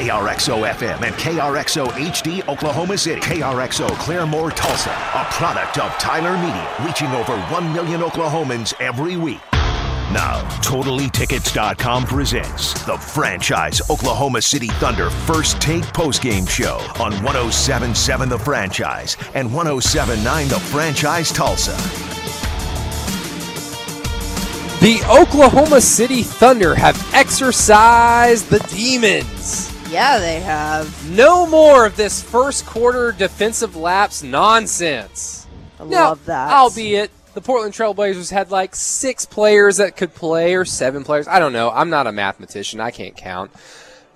KRXO FM and KRXO HD Oklahoma City. KRXO Claremore Tulsa, a product of Tyler Media, reaching over 1 million Oklahomans every week. Now, TotallyTickets.com presents the franchise Oklahoma City Thunder First Take Postgame Show on 1077 The Franchise and 1079 The Franchise Tulsa. The Oklahoma City Thunder have exercised the demons. Yeah, they have. No more of this first quarter defensive lapse nonsense. I Now, love that. Albeit the Portland Trailblazers had like six players that could play or seven players. I don't know. I'm not a mathematician. I can't count.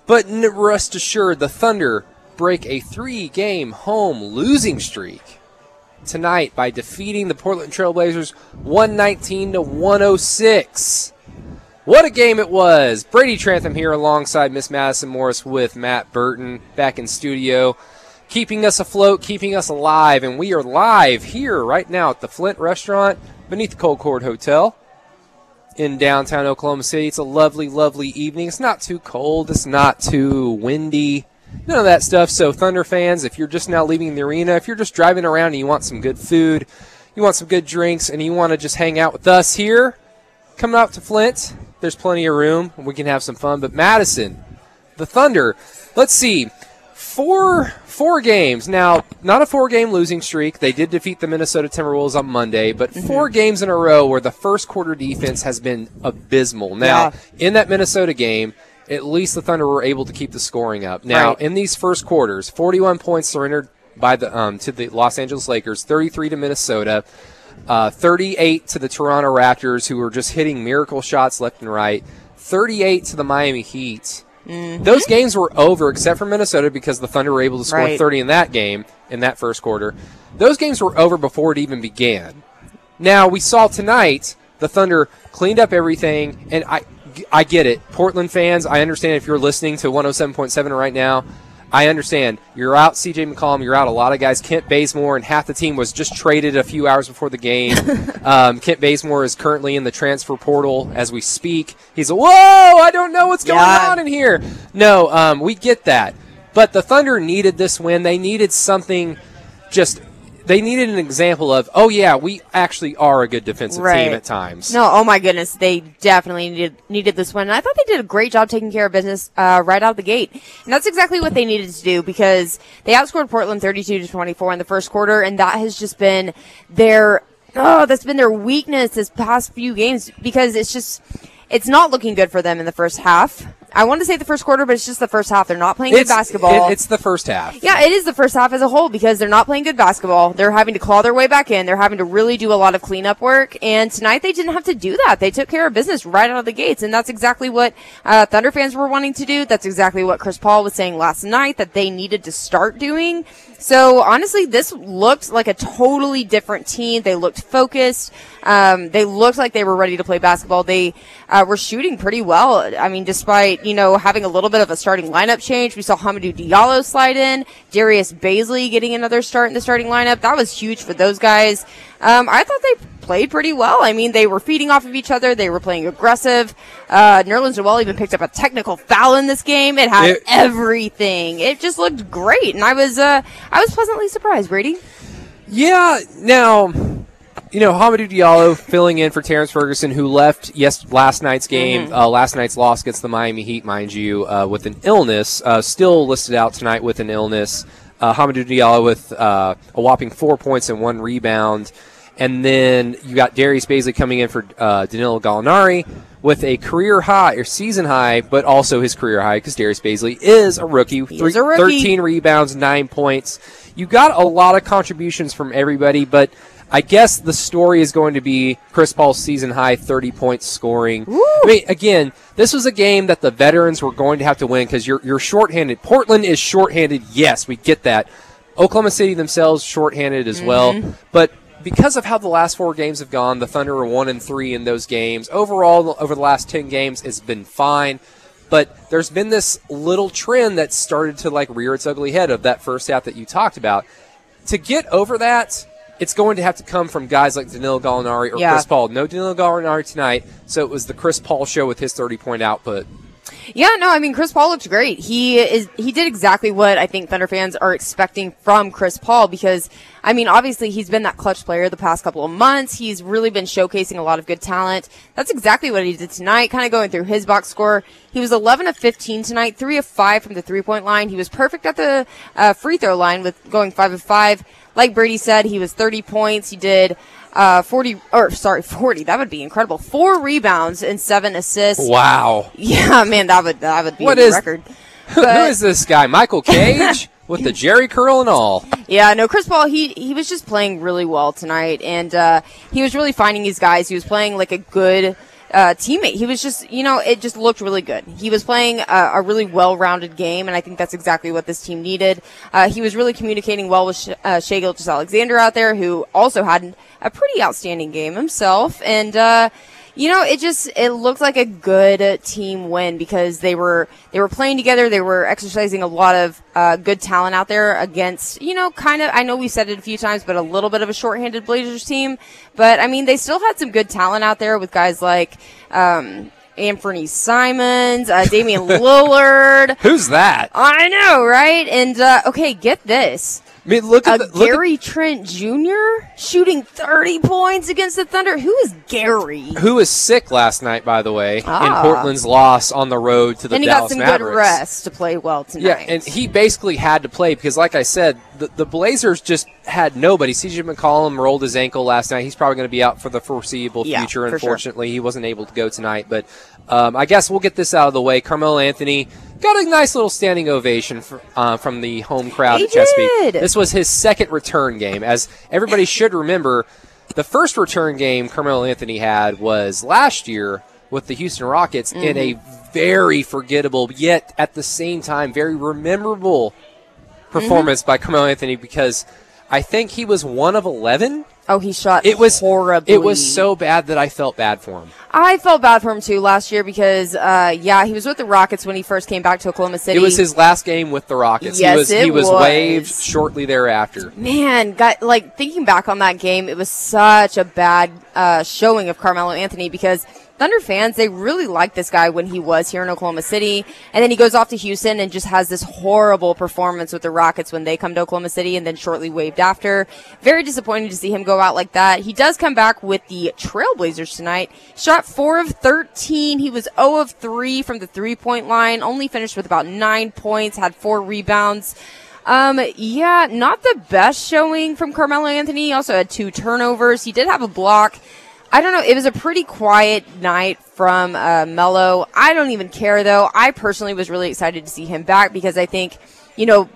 But rest assured, the Thunder break a three game home losing streak tonight by defeating the Portland Trailblazers 119 to 106. What a game it was! Brady Trantham here alongside Miss Madison Morris with Matt Burton back in studio, keeping us afloat, keeping us alive, and we are live here right now at the Flint Restaurant beneath the Colcord Hotel in downtown Oklahoma City. It's a lovely, lovely evening. It's not too cold, it's not too windy, none of that stuff. So, Thunder fans, if you're just now leaving the arena, if you're just driving around and you want some good food, you want some good drinks, and you want to just hang out with us here, coming out to Flint, there's plenty of room. We can have some fun. But Madison, the Thunder, let's see, four four games now. Not a four game losing streak. They did defeat the Minnesota Timberwolves on Monday, but four games in a row where the first quarter defense has been abysmal. Now in that Minnesota game. At least the Thunder were able to keep the scoring up. Now, Right. in these first quarters, 41 points surrendered by the um, to the Los Angeles Lakers, 33 to Minnesota, uh, 38 to the Toronto Raptors, who were just hitting miracle shots left and right, 38 to the Miami Heat. Those games were over except for Minnesota because the Thunder were able to score Right. 30 in that game in that first quarter. Those games were over before it even began. Now we saw tonight the Thunder cleaned up everything, and I I get it. Portland fans, I understand if you're listening to 107.7 right now. I understand you're out CJ McCollum, you're out a lot of guys. Kent Bazemore and half the team was just traded a few hours before the game. um, Kent Bazemore is currently in the transfer portal as we speak. He's whoa, I don't know what's going Yeah. on in here. No, um, we get that, but the Thunder needed this win. They needed something just they needed an example of, oh yeah, we actually are a good defensive Right. team at times. No, oh my goodness, they definitely needed needed this one. And I thought they did a great job taking care of business uh, right out of the gate, and that's exactly what they needed to do because they outscored Portland thirty-two to twenty-four in the first quarter, and that has just been their oh, that's been their weakness this past few games because it's just it's not looking good for them in the first half. I want to say the first quarter, but it's just the first half. They're not playing good basketball. it- it's the first half. Yeah, it is the first half as a whole because they're not playing good basketball. They're having to claw their way back in. They're having to really do a lot of cleanup work. And tonight they didn't have to do that. They took care of business right out of the gates. And that's exactly what uh, Thunder fans were wanting to do. That's exactly what Chris Paul was saying last night that they needed to start doing. So honestly, this looked like a totally different team. They looked focused. Um, they looked like they were ready to play basketball. They uh, were shooting pretty well. I mean, despite you know having a little bit of a starting lineup change, we saw Hamidou Diallo slide in, Darius Bazley getting another start in the starting lineup. That was huge for those guys. Um, I thought they played pretty well. I mean, they were feeding off of each other. They were playing aggressive. Uh, Nerlens Noel even picked up a technical foul in this game. It had It- everything. It just looked great, and I was uh, I was pleasantly surprised. Brady. Yeah. Now, you know, Hamidou Diallo filling in for Terrence Ferguson, who left yes last night's game, uh, last night's loss against the Miami Heat, mind you, uh, with an illness. Uh, still listed out tonight with an illness. Uh, Hamidou Diallo with uh, a whopping four points and one rebound. And then you got Darius Bazley coming in for uh, Danilo Gallinari with a career high or season high, but also his career high because Darius Bazley is a rookie. is a rookie. 13 rebounds, nine points. You got a lot of contributions from everybody, but I guess the story is going to be Chris Paul's season high 30 points scoring. I mean, again, this was a game that the veterans were going to have to win because you're, you're shorthanded. Portland is shorthanded. Yes, we get that. Oklahoma City themselves shorthanded as well. Mm-hmm. But because of how the last four games have gone, the Thunder are one and three in those games. Overall, over the last 10 games, it's been fine. But there's been this little trend that started to like rear its ugly head of that first half that you talked about. To get over that, it's going to have to come from guys like Danilo Gallinari or Yeah. Chris Paul. No Danilo Gallinari tonight, so it was the Chris Paul show with his 30 point output. Yeah, no, I mean Chris Paul looked great. He is he did exactly what I think Thunder fans are expecting from Chris Paul because I mean obviously he's been that clutch player the past couple of months. He's really been showcasing a lot of good talent. That's exactly what he did tonight, kind of going through his box score. He was 11 of 15 tonight, 3 of 5 from the three-point line. He was perfect at the uh, free throw line with going 5 of 5. Like Brady said, he was 30 points. He did uh, 40 or sorry 40 that would be incredible four rebounds and seven assists Wow. yeah man that would that would be What a is- record Who is this guy? Michael Cage with the Jerry curl and all. yeah no chris paul he he was just playing really well tonight and uh, he was really finding these guys he was playing like a good uh, teammate. He was just, you know, it just looked really good. He was playing a, a really well-rounded game, and I think that's exactly what this team needed. Uh, he was really communicating well with Sh- uh, Shai Gilgeous-Alexander out there, who also had a pretty outstanding game himself, and. You know, it just it looked like a good team win because they were they were playing together. They were exercising a lot of uh, good talent out there against you know kind of I know we said it a few times, but a little bit of a shorthanded Blazers team. But I mean, they still had some good talent out there with guys like. Um, Anthony Simons, uh, Damian Lillard. Who's that? I know, right? And uh, okay, get this. I mean, look Uh, at the, look at- Gary Trent Jr. shooting 30 points against the Thunder. Who is Gary? who was sick last night, by the way, in Ah. Portland's loss on the road to the and he Dallas got some Mavericks. good rest to play well tonight. Yeah, and he basically had to play because, like I said, the, the Blazers just had nobody. CJ McCollum rolled his ankle last night. He's probably going to be out for the foreseeable Yeah, future. for sure. Unfortunately, he wasn't able to go tonight. But um, I guess we'll get this out of the way. Carmelo Anthony got a nice little standing ovation for, uh, from the home crowd He at Chesapeake. did. This was his second return game. As everybody should remember, the first return game Carmelo Anthony had was last year with the Houston Rockets in a Mm-hmm. very forgettable, yet at the same time very memorable performance Mm-hmm. by Carmelo Anthony because I think he was one of eleven. Oh, he shot It was horribly. It was so bad that I felt bad for him. I felt bad for him too last year because, uh, yeah, he was with the Rockets when he first came back to Oklahoma City. It was his last game with the Rockets. Yes, he was it he was, was. waived shortly thereafter. Man, got like thinking back on that game, it was such a bad uh, showing of Carmelo Anthony because Thunder fans they really liked this guy when he was here in Oklahoma City, and then he goes off to Houston and just has this horrible performance with the Rockets when they come to Oklahoma City, and then shortly waived after. Very disappointing to see him go out like that. He does come back with the Trailblazers tonight. Shot four of thirteen. He was zero of three from the three point line. Only finished with about nine points. Had four rebounds. Um, yeah, not the best showing from Carmelo Anthony. He also had two turnovers. He did have a block. I don't know. It was a pretty quiet night from uh, Melo. I don't even care though. I personally was really excited to see him back because I think, you know,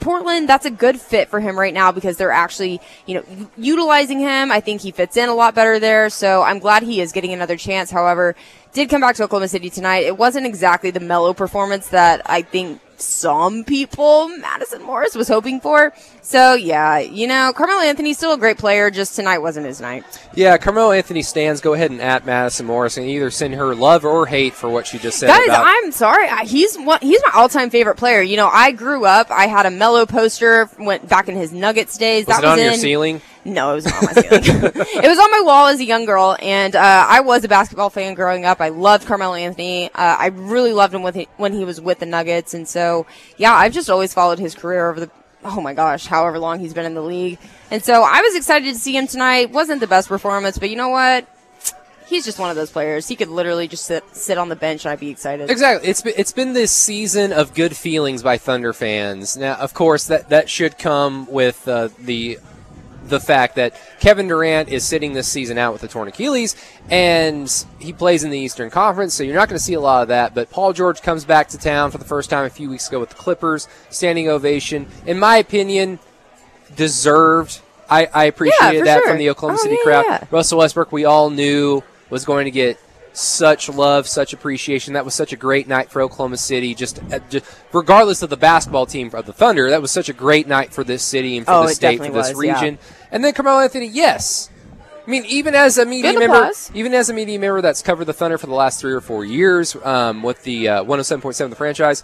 Portland, that's a good fit for him right now because they're actually, you know, utilizing him. I think he fits in a lot better there. So I'm glad he is getting another chance. However, did come back to Oklahoma City tonight. It wasn't exactly the mellow performance that I think some people, Madison Morris, was hoping for. So yeah, you know, Carmelo Anthony's still a great player. Just tonight wasn't his night. Yeah, Carmelo Anthony stands. Go ahead and at Madison Morris and either send her love or hate for what she just said. Guys, about, I'm sorry. He's one, he's my all-time favorite player. You know, I grew up. I had a Melo poster went back in his Nuggets days. was that it on was your in, ceiling? No, it was on my ceiling. it was on my wall as a young girl, and uh, I was a basketball fan growing up. I loved Carmelo Anthony. Uh, I really loved him he, when he was with the Nuggets, and so yeah, I've just always followed his career over the oh my gosh, however long he's been in the league. And so I was excited to see him tonight. Wasn't the best performance, but you know what? He's just one of those players. He could literally just sit sit on the bench, and I'd be excited. Exactly. It's been, it's been this season of good feelings by Thunder fans. Now, of course, that that should come with uh, the the fact that Kevin Durant is sitting this season out with a torn Achilles, and he plays in the Eastern Conference, so you're not going to see a lot of that. But Paul George comes back to town for the first time a few weeks ago with the Clippers, standing ovation. In my opinion, deserved. I, I appreciated for that sure. from the Oklahoma Oh, City yeah, crowd. yeah. Russell Westbrook, we all knew was going to get such love, such appreciation. That was such a great night for Oklahoma City. Just, uh, just regardless of the basketball team of the Thunder, that was such a great night for this city and for Oh, the it state, for this was, yeah. region. And then Carmelo Anthony, yes. I mean, even as a media Good member, applause. even as a media member that's covered the Thunder for the last three or four years um, with the uh, 107.7 the franchise,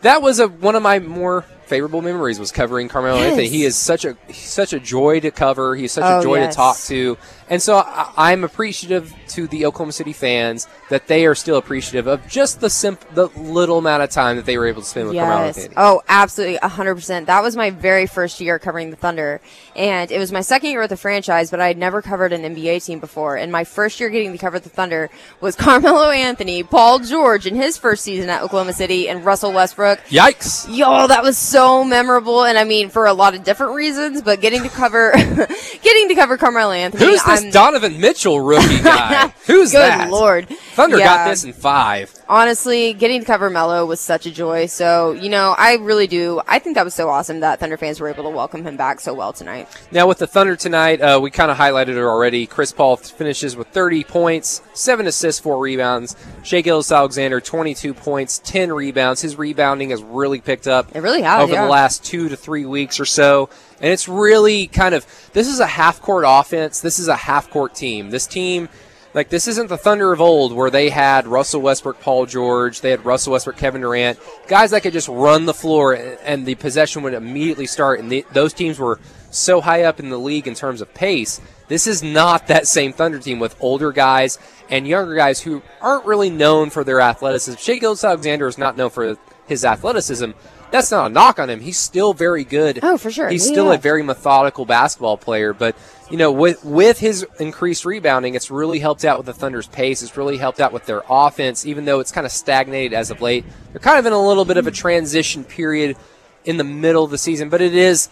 that was a, one of my more favorable memories was covering Carmelo Yes. Anthony. He is such a such a joy to cover. He's such Oh, a joy yes. to talk to, and so I, I'm appreciative to the Oklahoma City fans that they are still appreciative of just the simp, the little amount of time that they were able to spend with Carmelo Anthony. Oh, absolutely. 100%. That was my very first year covering the Thunder. And it was my second year with the franchise, but I had never covered an NBA team before. And my first year getting to cover the Thunder was Carmelo Anthony, Paul George in his first season at Oklahoma City, and Russell Westbrook. Yikes! Yo, that was so memorable, and I mean for a lot of different reasons. But getting to cover, getting to cover Carmelo Anthony, Who's this I'm, Donovan Mitchell rookie guy? Who's Good that? lord, Thunder Yeah. got this in five. Honestly, getting to cover Melo was such a joy. So, you know, I really do. I think that was so awesome that Thunder fans were able to welcome him back so well tonight. Now with the Thunder tonight, uh, we kind of highlighted it already. Chris Paul finishes with 30 points, seven assists, four rebounds. Shai Gilgeous-Alexander 22 points, 10 rebounds. His rebounding has really picked up. It really has, over yeah. the last two to three weeks or so, and it's really kind of this is a half court offense. This is a half court team. This team. Like this isn't the Thunder of old where they had Russell Westbrook, Paul George, they had Russell Westbrook, Kevin Durant, guys that could just run the floor and, the possession would immediately start. And the, those teams were so high up in the league in terms of pace. This is not that same Thunder team with older guys and younger guys who aren't really known for their athleticism. Shai Gilgeous-Alexander is not known for his athleticism. That's not a knock on him. He's still very good. Oh, for sure. He's Yeah. still a very methodical basketball player, but you know, with with his increased rebounding, it's really helped out with the Thunder's pace. It's really helped out with their offense, even though it's kind of stagnated as of late. They're kind of in a little bit of a transition period in the middle of the season, but it is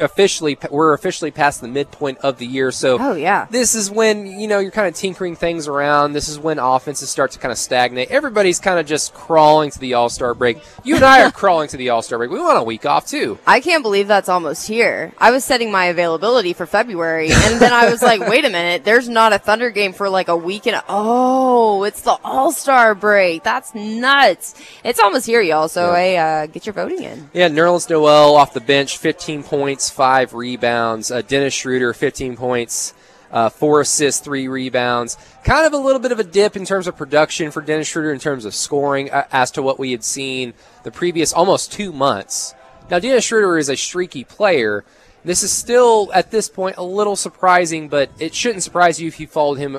officially we're officially past the midpoint of the year. So Oh, yeah. this is when you know you're kind of tinkering things around. This is when offenses start to kind of stagnate. Everybody's kind of just crawling to the All Star break. You and I are crawling to the All Star break. We want a week off too. I can't believe that's almost here. I was setting my availability for February, and then I was like, wait a minute, there's not a Thunder game for like a week and oh, it's the All Star break. That's nuts. It's almost here, y'all. So, hey, uh, get your voting in. Yeah, Nerlens Noel off the bench, 15 points, five rebounds. Uh, Dennis Schroeder, 15 points, uh, four assists, three rebounds. Kind of a little bit of a dip in terms of production for Dennis Schroeder in terms of scoring uh, as to what we had seen the previous almost two months. Now, Dennis Schroeder is a streaky player. This is still, at this point, a little surprising, but it shouldn't surprise you if you followed him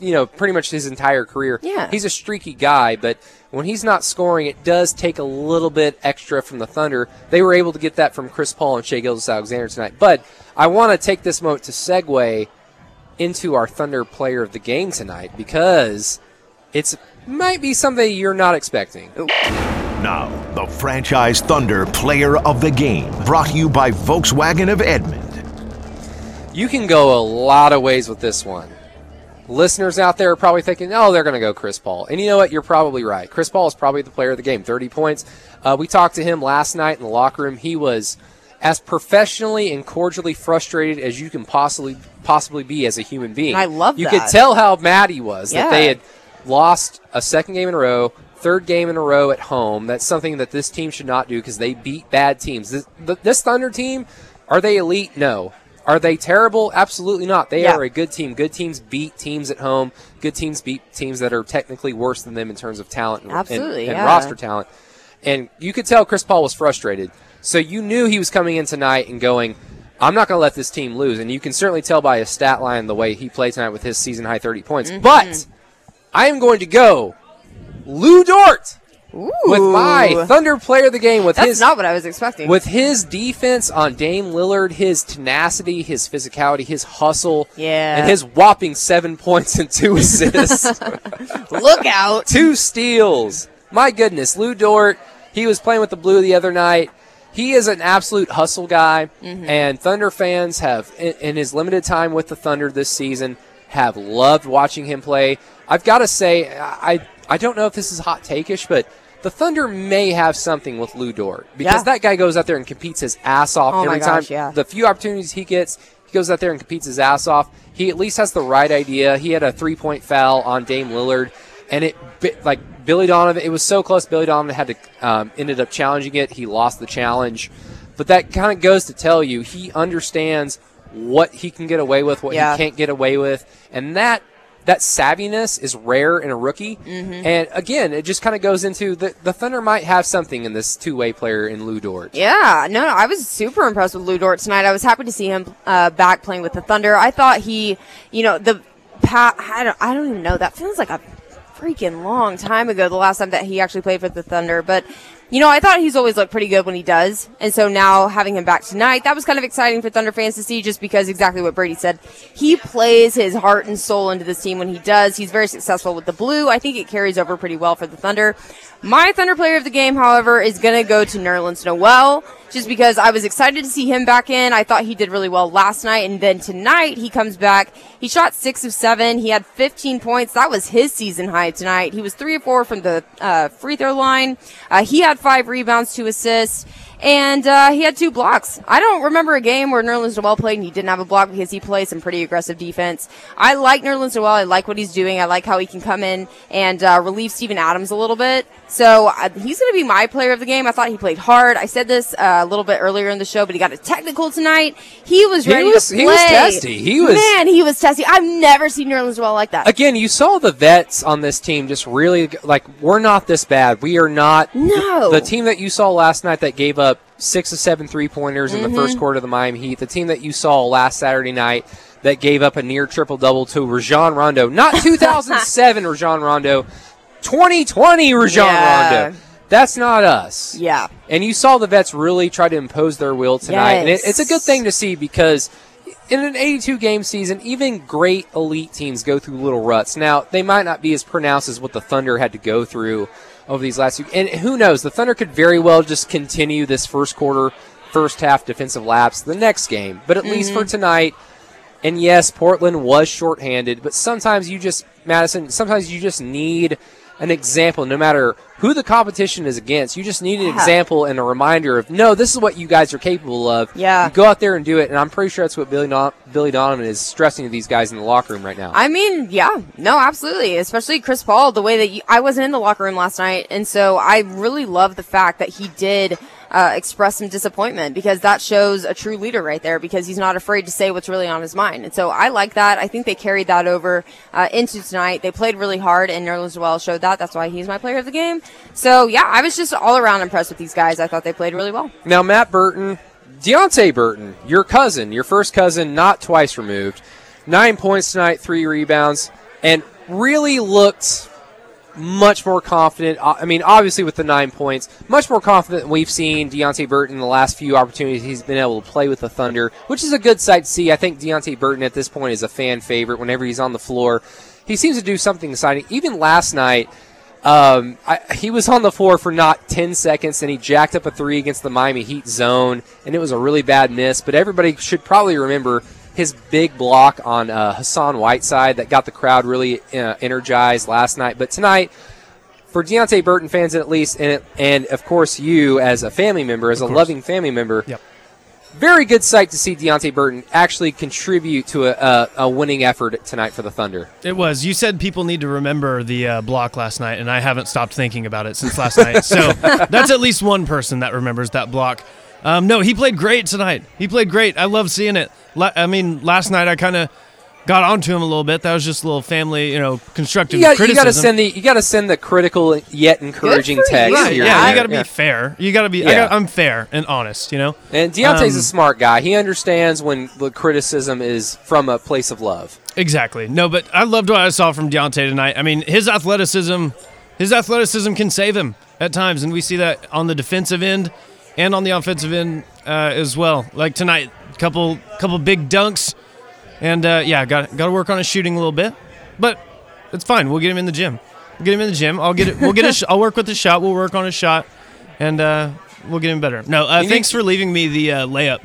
you know, pretty much his entire career. Yeah. He's a streaky guy, but when he's not scoring, it does take a little bit extra from the Thunder. They were able to get that from Chris Paul and Shai Gilgeous-Alexander tonight. But I want to take this moment to segue into our Thunder player of the game tonight because it's might be something you're not expecting. Now, the franchise Thunder player of the game, brought to you by Volkswagen of Edmond. You can go a lot of ways with this one. Listeners out there are probably thinking, oh, they're going to go Chris Paul. And you know what? You're probably right. Chris Paul is probably the player of the game. 30 points. Uh, we talked to him last night in the locker room. He was as professionally and cordially frustrated as you can possibly possibly be as a human being. I love You that. could tell how mad he was that they had lost a second game in a row, third game in a row at home. That's something that this team should not do because they beat bad teams. This, this Thunder team, are they elite? No. Are they terrible? Absolutely not. They Yeah. are a good team. Good teams beat teams at home. Good teams beat teams that are technically worse than them in terms of talent and, and- Absolutely, and yeah. roster talent. And you could tell Chris Paul was frustrated. So you knew he was coming in tonight and going, I'm not going to let this team lose. And you can certainly tell by his stat line the way he played tonight with his season high 30 points. Mm-hmm. But I am going to go Lu Dort Ooh. with my Thunder player of the game with That's his not what I was expecting. with his defense on Dame Lillard, his tenacity, his physicality, his hustle, Yeah. and his whopping seven points and two assists, Look out. two steals. My goodness, Lu Dort. He was playing with the Blue the other night. He is an absolute hustle guy, mm-hmm. and Thunder fans have, in, in his limited time with the Thunder this season, have loved watching him play. I've got to say, I I don't know if this is hot takeish, but the Thunder may have something with Lu Dort because Yeah. that guy goes out there and competes his ass off Oh every time. yeah. The few opportunities he gets, he goes out there and competes his ass off. He at least has the right idea. He had a three point foul on Dame Lillard, and it like Billy Donovan. It was so close. Billy Donovan had to um, ended up challenging it. He lost the challenge, but that kind of goes to tell you he understands what he can get away with, what Yeah. he can't get away with, and that that savviness is rare in a rookie. Mm-hmm. And again, it just kind of goes into the, the Thunder might have something in this two way player in Lu Dort. Yeah, no, no, I was super impressed with Lu Dort tonight. I was happy to see him uh, back playing with the Thunder. I thought he, you know, the pa- I don't, I don't even know. That feels like a freaking long time ago. The last time that he actually played for the Thunder, but you know, I thought he's always looked pretty good when he does. And so now having him back tonight, that was kind of exciting for Thunder fans to see just because exactly what Brady said. He plays his heart and soul into this team when he does. He's very successful with the blue. I think it carries over pretty well for the Thunder. My Thunder player of the game, however, is going to go to Nerlens Noel just because I was excited to see him back in. I thought he did really well last night. And then tonight he comes back. He shot six of seven. He had 15 points. That was his season high tonight. He was three or four from the uh, free throw line. Uh, he had five rebounds, two assists. And uh, he had two blocks. I don't remember a game where Nerlens Noel played and he didn't have a block because he plays some pretty aggressive defense. I like Nerlens Noel. I like what he's doing. I like how he can come in and uh, relieve Steven Adams a little bit. So uh, he's going to be my player of the game. I thought he played hard. I said this uh, a little bit earlier in the show, but he got a technical tonight. He was He ready was- to he play. was testy. He was- man. He was testy. I've never seen Nerlens Noel like that. Again, you saw the vets on this team just really like we're not this bad. We are not No. the, the team that you saw last night that gave up six of seven three pointers in the Mm-hmm. first quarter of the Miami Heat. The team that you saw last Saturday night that gave up a near triple double to Rajon Rondo, not 2007 Rajon Rondo, 2020 Rajon Yeah. Rondo. That's not us. yeah. And you saw the vets really try to impose their will tonight. And it, it's a good thing to see because in an 82 game season, even great elite teams go through little ruts. Now, they might not be as pronounced as what the Thunder had to go through over these last few. And who knows? The Thunder could very well just continue this first quarter, first half defensive lapse the next game. But at least for mm-hmm. tonight, and yes, Portland was shorthanded, but sometimes you just, Madison, sometimes you just need an example, no matter who the competition is against. You just need an Yeah. example and a reminder of, no, this is what you guys are capable of. Yeah. You go out there and do it, and I'm pretty sure that's what Billy, Don- Billy Donovan is stressing to these guys in the locker room right now. I mean, yeah, no, absolutely. Especially Chris Paul, the way that you, I wasn't in the locker room last night, and so I really love the fact that he did uh, express some disappointment because that shows a true leader right there. Because he's not afraid to say what's really on his mind, and so I like that. I think they carried that over uh, into tonight. They played really hard, and Nerlens Noel showed that. That's why he's my player of the game. So yeah, I was just all around impressed with these guys. I thought they played really well. Now, Matt Burton, Deonte Burton, your cousin, your first cousin, not twice removed, nine points tonight, three rebounds, and really looked much more confident. Uh, I mean, obviously with the nine points, much more confident than we've seen Deonte Burton in the last few opportunities he's been able to play with the Thunder, which is a good sight to see. I think Deonte Burton at this point is a fan favorite whenever he's on the floor. He seems to do something exciting. Even last night, um, I, he was on the floor for not 10 seconds, and he jacked up a three against the Miami Heat zone, and it was a really bad miss. But everybody should probably remember his big block on uh, Hassan Whiteside that got the crowd really uh, energized last night. But tonight, for Deonte Burton fans at least, and, and of course you as a family member, as a loving family member, Yep. very good sight to see Deonte Burton actually contribute to a, a, a winning effort tonight for the Thunder. It was. You said people need to remember the uh, block last night, and I haven't stopped thinking about it since last night. So that's at least one person that remembers that block. Um, no, he played great tonight. He played great. I love seeing it. La- I mean, last night I kind of got onto him a little bit. That was just a little family, you know, constructive You got, you criticism. got to send the you got to send the critical yet encouraging for text. Right, here. yeah, Yeah. you got to be Yeah. fair. You got to be. I Yeah. got, I'm fair and honest. You know. And Deonte's Um, a smart guy. He understands when the criticism is from a place of love. Exactly. No, but I loved what I saw from Deonte tonight. I mean, his athleticism, his athleticism can save him at times, and we see that on the defensive end and on the offensive end uh, as well. Like tonight, couple couple big dunks, and uh, yeah, got got to work on his shooting a little bit, but it's fine. We'll get him in the gym. We'll get him in the gym. I'll get it. We'll get a sh- I'll work with the shot. We'll work on his shot, and uh, we'll get him better. No, uh, thanks for leaving me the uh, layup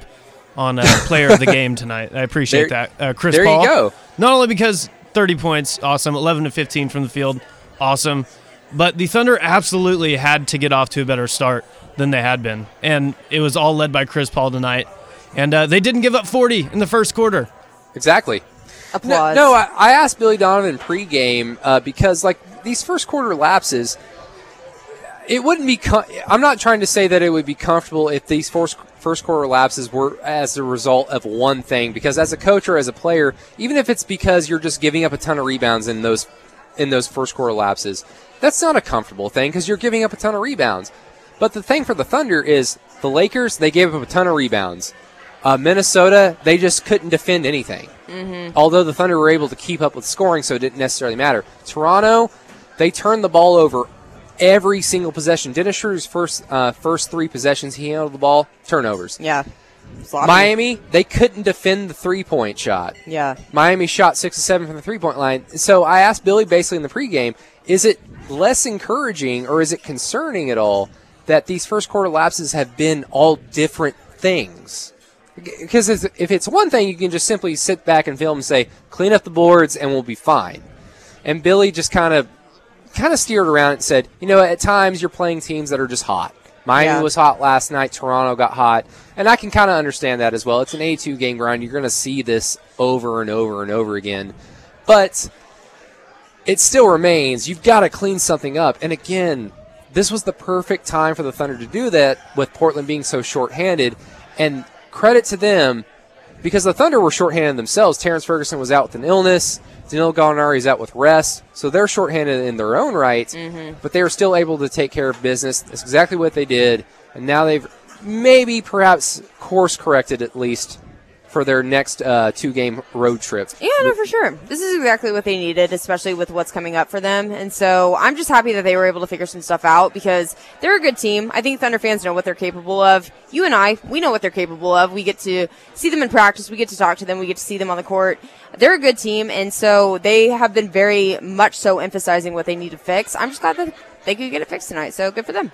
on uh, player of the game tonight. I appreciate There- that, uh, Chris there you Paul. go. Not only because 30 points, awesome, 11 to 15 from the field, awesome, but the Thunder absolutely had to get off to a better start than they had been, and it was all led by Chris Paul tonight. And uh, they didn't give up 40 in the first quarter. Exactly. No, Applause. no I, I asked Billy Donovan pregame uh, because like these first quarter lapses, it wouldn't be. Com- I'm not trying to say that it would be comfortable if these first first quarter lapses were as a result of one thing. Because as a coach or as a player, even if it's because you're just giving up a ton of rebounds in those in those first quarter lapses, that's not a comfortable thing because you're giving up a ton of rebounds. But the thing for the Thunder is the Lakers they gave up a ton of rebounds. Uh, Minnesota they just couldn't defend anything. Mm-hmm. Although the Thunder were able to keep up with scoring, so it didn't necessarily matter. Toronto they turned the ball over every single possession. Dennis Schroeder's first uh, first three possessions, he handled the ball turnovers. Yeah. Sloppy. Miami, they couldn't defend the three point shot. Yeah. Miami shot six to seven from the three point line. So I asked Billy basically in the pregame, is it less encouraging or is it concerning at all that these first quarter lapses have been all different things? Because if it's one thing, you can just simply sit back and film and say, clean up the boards and we'll be fine. And Billy just kind of kind of steered around and said, you know, at times you're playing teams that are just hot. Miami Yeah. was hot last night. Toronto got hot, and I can kind of understand that as well. It's an A2 game grind. You're going to see this over and over and over again, but it still remains. You've got to clean something up. And again, this was the perfect time for the Thunder to do that with Portland being so shorthanded. And credit to them because the Thunder were shorthanded themselves. Terrence Ferguson was out with an illness. Danilo Gallinari is out with rest, so they're shorthanded in their own right. Mm-hmm. But they were still able to take care of business. That's exactly what they did, and now they've maybe perhaps course corrected at least for their next uh, two game road trip. Yeah, no, for sure. This is exactly what they needed, especially with what's coming up for them. And so I'm just happy that they were able to figure some stuff out because they're a good team. I think Thunder fans know what they're capable of. You and I, we know what they're capable of. We get to see them in practice. We get to talk to them. We get to see them on the court. They're a good team. And so they have been very much so emphasizing what they need to fix. I'm just glad that they could get it fixed tonight. So good for them.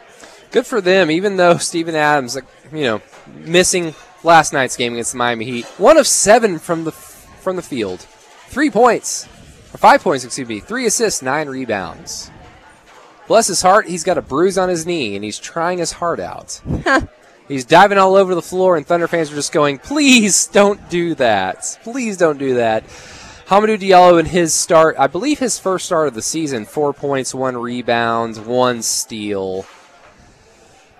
good for them. Even though Steven Adams, like you know, missing last night's game against the Miami Heat, one of seven from the from the field, three points, or five points, excuse me, three assists, nine rebounds. Bless his heart, he's got a bruise on his knee and he's trying his heart out. he's diving all over the floor, and Thunder fans are just going, "Please don't do that! Please don't do that." Hamidou Diallo in his start, I believe his first start of the season, four points, one rebound, one steal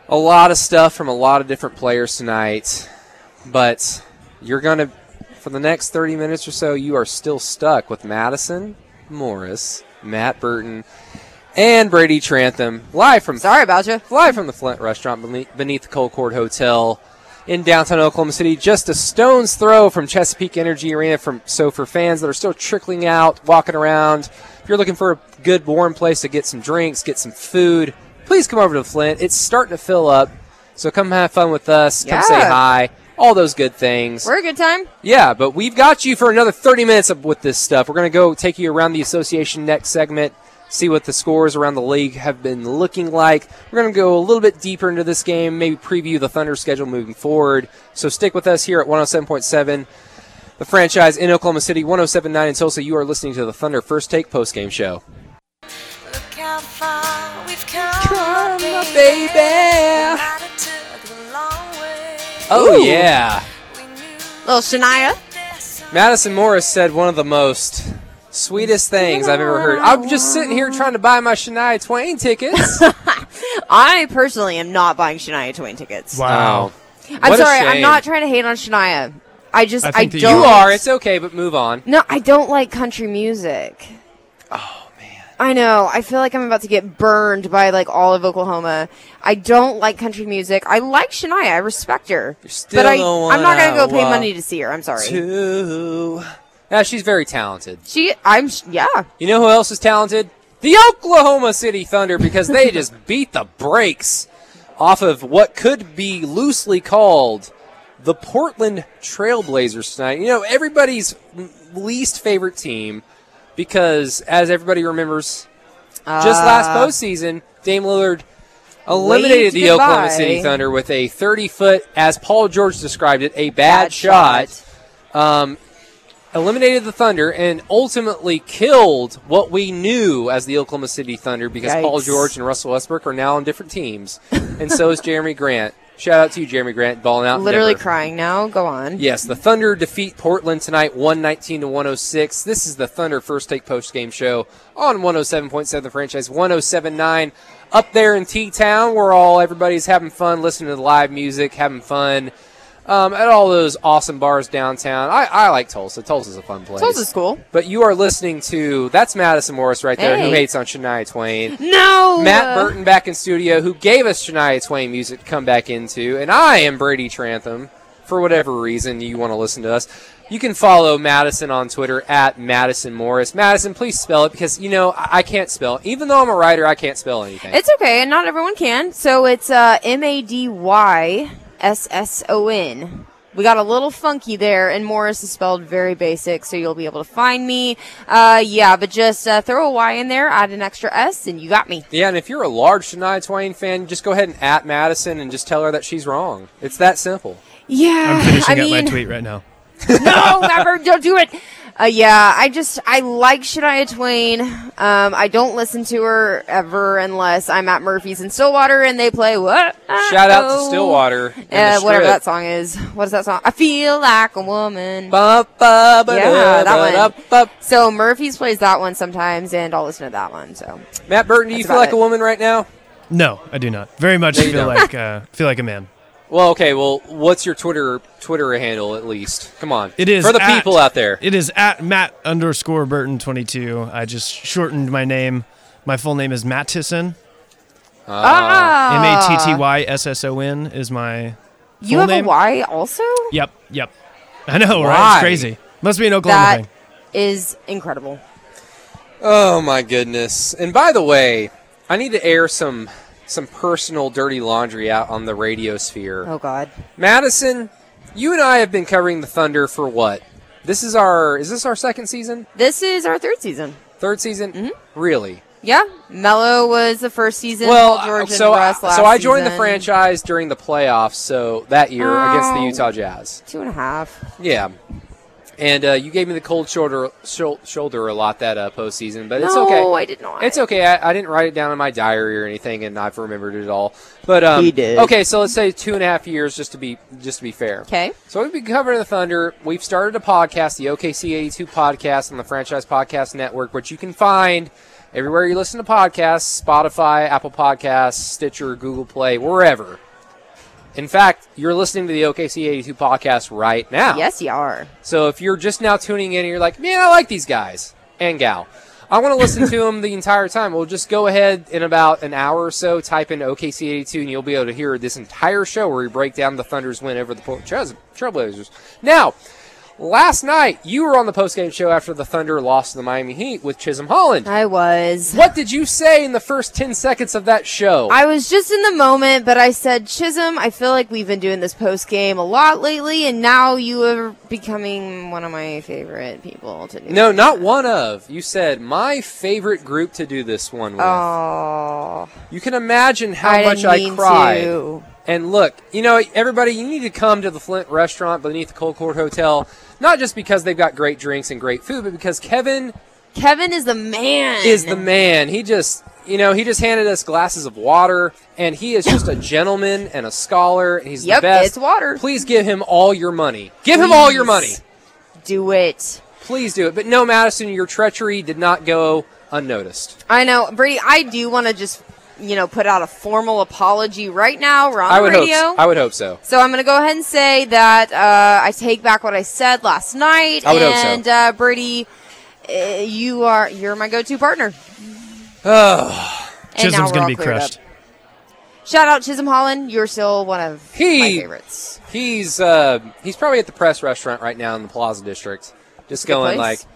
a lot of stuff from a lot of different players tonight, but you're going to, for the next 30 minutes or so, you are still stuck with Madison Morris, Matt Burton, and Brady Trantham live from Sorry about you. live from the Flint Restaurant beneath, beneath the Colcord Hotel in downtown Oklahoma City, just a stone's throw from Chesapeake Energy Arena. From so for fans that are still trickling out, walking around, if you're looking for a good warm place to get some drinks, get some food, please come over to Flint. It's starting to fill up, so come have fun with us. Come say hi. All those good things. We're a good time. Yeah, but we've got you for another 30 minutes with this stuff. We're going to go take you around the association next segment, see what the scores around the league have been looking like. We're going to go a little bit deeper into this game, maybe preview the Thunder schedule moving forward. So stick with us here at 107.7, the franchise in Oklahoma City, 107.9 in Tulsa. You are listening to the Thunder First Take postgame show. Look how far we've come, Come, baby. baby. Oh, Ooh. yeah. Little Shania. Madison Morris said one of the most sweetest things I've ever heard. I'm just sitting here trying to buy my Shania Twain tickets. I personally am not buying Shania Twain tickets. Wow. Oh. I'm What a sorry, I'm shame. not trying to hate on Shania. I just I I, think that you don't You are. It's okay, but move on. No, I don't like country music. Oh. I know. I feel like I'm about to get burned by like all of Oklahoma. I don't like country music. I like Shania. I respect her. still but I, I'm not gonna go pay money to see her. I'm sorry. Two. Yeah, she's very talented. She, I'm, yeah. You know who else is talented? The Oklahoma City Thunder because they just beat the brakes off of what could be loosely called the Portland Trailblazers tonight. You know, everybody's least favorite team because, as everybody remembers, just last Uh, postseason, Dame Lillard eliminated the Oklahoma. City Thunder with a 30 foot, as Paul George described it, a bad, shot. Um, eliminated the Thunder and ultimately killed what we knew as the Oklahoma City Thunder because Paul George and Russell Westbrook are now on different teams, and so is Jerami Grant. Shout out to you, Jerami Grant, balling out. Literally crying now. Go on. Yes, the Thunder defeat Portland tonight, 119 to 106. This is the Thunder First Take Post Game Show on 107.7 The Franchise, 107.9 up there in T Town, where all everybody's having fun, listening to the live music, having fun um, at all those awesome bars downtown. I, I like Tulsa. Tulsa's a fun place. Tulsa's cool. But you are listening to that's Madison Morris right there, who hates on Shania Twain. No, Matt Burton back in studio, who gave us Shania Twain music to come back into, and I am Brady Trantham. For whatever reason you want to listen to us, you can follow Madison on Twitter at Madison Morris. Madison, please spell it because you know I, I can't spell. Even though I'm a writer, I can't spell anything. It's okay, and not everyone can. So it's uh, M A D Y S S O N. We got a little funky there, and Morris is spelled very basic, so you'll be able to find me. Uh, yeah, but just uh, throw a Y in there, add an extra S, and you got me. yeah, and if you're a large Shania Twain fan, just go ahead and at Madison and just tell her that she's wrong. It's that simple. Yeah, I'm finishing I up mean, my tweet right now. no, never, don't do it. Uh, yeah, I just I like Shania Twain. Um, I don't listen to her ever unless I'm at Murphy's in Stillwater and they play what? Shout out to. Stillwater. and Uh, whatever that song is. What is that song? I feel like a woman. Ba, ba, ba, Yeah, that one. So Murphy's plays that one sometimes, and I'll listen to that one. So Matt Burton, do you feel like it. a woman right now? No, I do not. Very much feel don't. like uh, feel like a man. Well, okay. Well, what's your Twitter Twitter handle at least? Come on. It is for the at- people out there. It is at Matt underscore Burton twenty two. I just shortened my name. My full name is Matt Tisson. ah, M A T T Y S S O N is my. You full have name. a Y also. Yep, yep. I know, right? Why? It's crazy. Must be an Oklahoma That thing. is incredible. Oh my goodness! And by the way, I need to air some some personal dirty laundry out on the radio sphere. Oh God. Madison, you and I have been covering the Thunder for what? This is our is this our second season? This is our third season. Third season? Mm-hmm. Really? Yeah, Melo was the first season. Well, George uh, so and I, so I joined the franchise during the playoffs. So that year against the Oh. Utah Jazz. Two and a half. Yeah. And uh, you gave me the cold shoulder shou- shoulder a lot that uh, postseason, but it's no, okay. I did not. It's okay. I, I didn't write it down in my diary or anything, and I've remembered it all. But um, He did. Okay, so let's say two and a half years, just to be just to be fair. Okay. So we've been covering the Thunder. We've started a podcast, the OKC 82 podcast on the Franchise Podcast Network, which you can find everywhere you listen to podcasts: Spotify, Apple Podcasts, Stitcher, Google Play, wherever. In fact, you're listening to the OKC 82 podcast right now. Yes, you are. So if you're just now tuning in and you're like, man, I like these guys and gal. I want to listen to them the entire time. Well, just go ahead in about an hour or so, type in OKC82, and you'll be able to hear this entire show where we break down the Thunder's win over the Portland Trailblazers. Now, last night you were on the postgame show after the Thunder lost to the Miami Heat with Chisholm Holland. I was. What did you say in the first 10 seconds of that show? I was just in the moment, but I said, Chisholm, I feel like we've been doing this post game a lot lately, and now you are becoming one of my favorite people to do. no, not one of. You said my favorite group to do this one with. Oh, You can imagine how I much I cried. to. And look, you know, everybody, you need to come to the Flint restaurant beneath the Colcord Hotel, not just because they've got great drinks and great food, but because Kevin Kevin is the man. is the man. He just, you know, he just handed us glasses of water, and he is just a gentleman and a scholar, and he's Yep, the best. it's water. Please give him all your money. Give him all your money. Do it. Please do it. But no, Madison, your treachery did not go unnoticed. I know, Brady. I do want to just, you know, put out a formal apology right now. We're on I would radio. hope. So. I would hope so. So I'm going to go ahead and say that uh, I take back what I said last night. I would hope so. and uh, Brady, uh, you are you're my go-to partner. Oh, Chisholm's gonna be crushed. up. Shout out Chisholm Holland. You're still one of He- my favorites. he's uh, he's probably at the press restaurant right now in the Plaza District, just Good going place. like.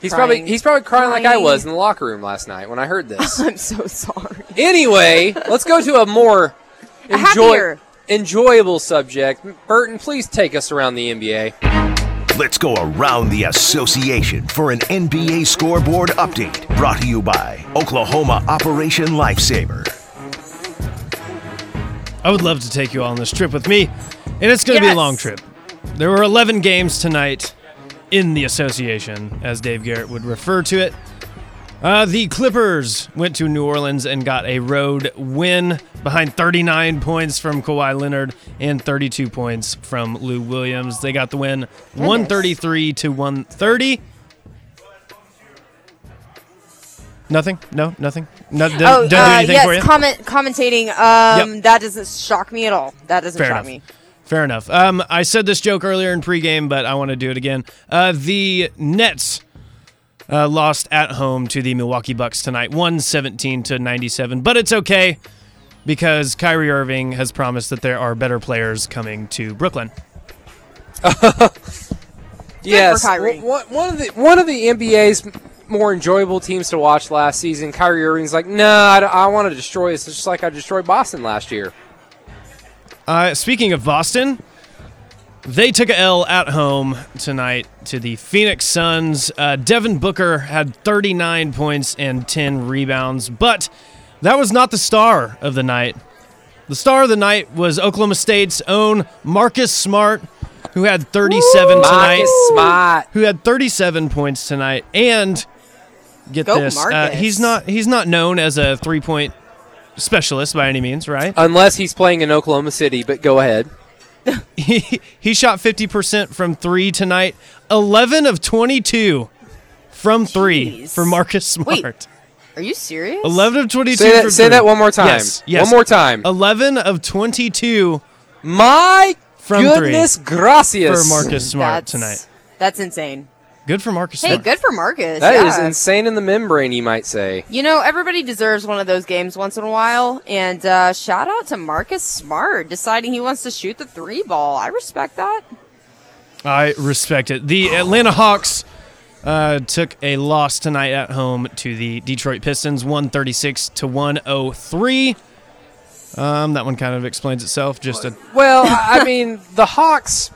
He's Crying. probably he's probably crying, like I was in the locker room last night when I heard this. I'm so sorry. anyway, let's go to a more A enjoyable subject. Burton, please take us around the NBA. Let's go around the association for an NBA scoreboard update brought to you by Oklahoma Operation Lifesaver. I would love to take you all on this trip with me, and it's going to be a long trip. There were 11 games tonight in the association, as Dave Garrett would refer to it. Uh, the Clippers went to New Orleans and got a road win behind 39 points from Kawhi Leonard and 32 points from Lou Williams. They got the win 133 to 130. Nothing? No, nothing. No, oh, uh, yes, for you. comment commentating. Um, Yep. that doesn't shock me at all. That doesn't Fair shock enough. me. Fair enough. Um, I said this joke earlier in pregame, but I want to do it again. Uh, the Nets uh, lost at home to the Milwaukee Bucks tonight, 117 to 97. But it's okay because Kyrie Irving has promised that there are better players coming to Brooklyn. yes, Kyrie. one- one of the one of the NBA's more enjoyable teams to watch last season. Kyrie Irving's like, no, I, I want to destroy this, just like I destroyed Boston last year. Uh, speaking of Boston, they took a L at home tonight to the Phoenix Suns. Uh, Devin Booker had 39 points and 10 rebounds, but that was not the star of the night. The star of the night was Oklahoma State's own Marcus Smart, who had 37 tonight. Marcus Smart. Who had 37 points tonight, and get Go this, uh, he's not he's not known as a three point specialist by any means, right? Unless he's playing in Oklahoma City, but go ahead. he, he shot 50% from three tonight, 11 of 22 from three Jeez. for Marcus Smart. Wait. Are you serious? 11 of 22 Say from that, say that one more time. Yes, yes. One more time. 11 of 22 My From goodness gracias. for Marcus Smart That's, tonight. That's insane. Good for Marcus Hey, Smart. good for Marcus. That is yeah. insane in the membrane, you might say. You know, everybody deserves one of those games once in a while. And uh, shout out to Marcus Smart deciding he wants to shoot the three ball. I respect that. I respect it. The Atlanta Hawks uh, took a loss tonight at home to the Detroit Pistons, 136 to 103. Um, that one kind of explains itself. Just a Well, I I mean, the Hawks,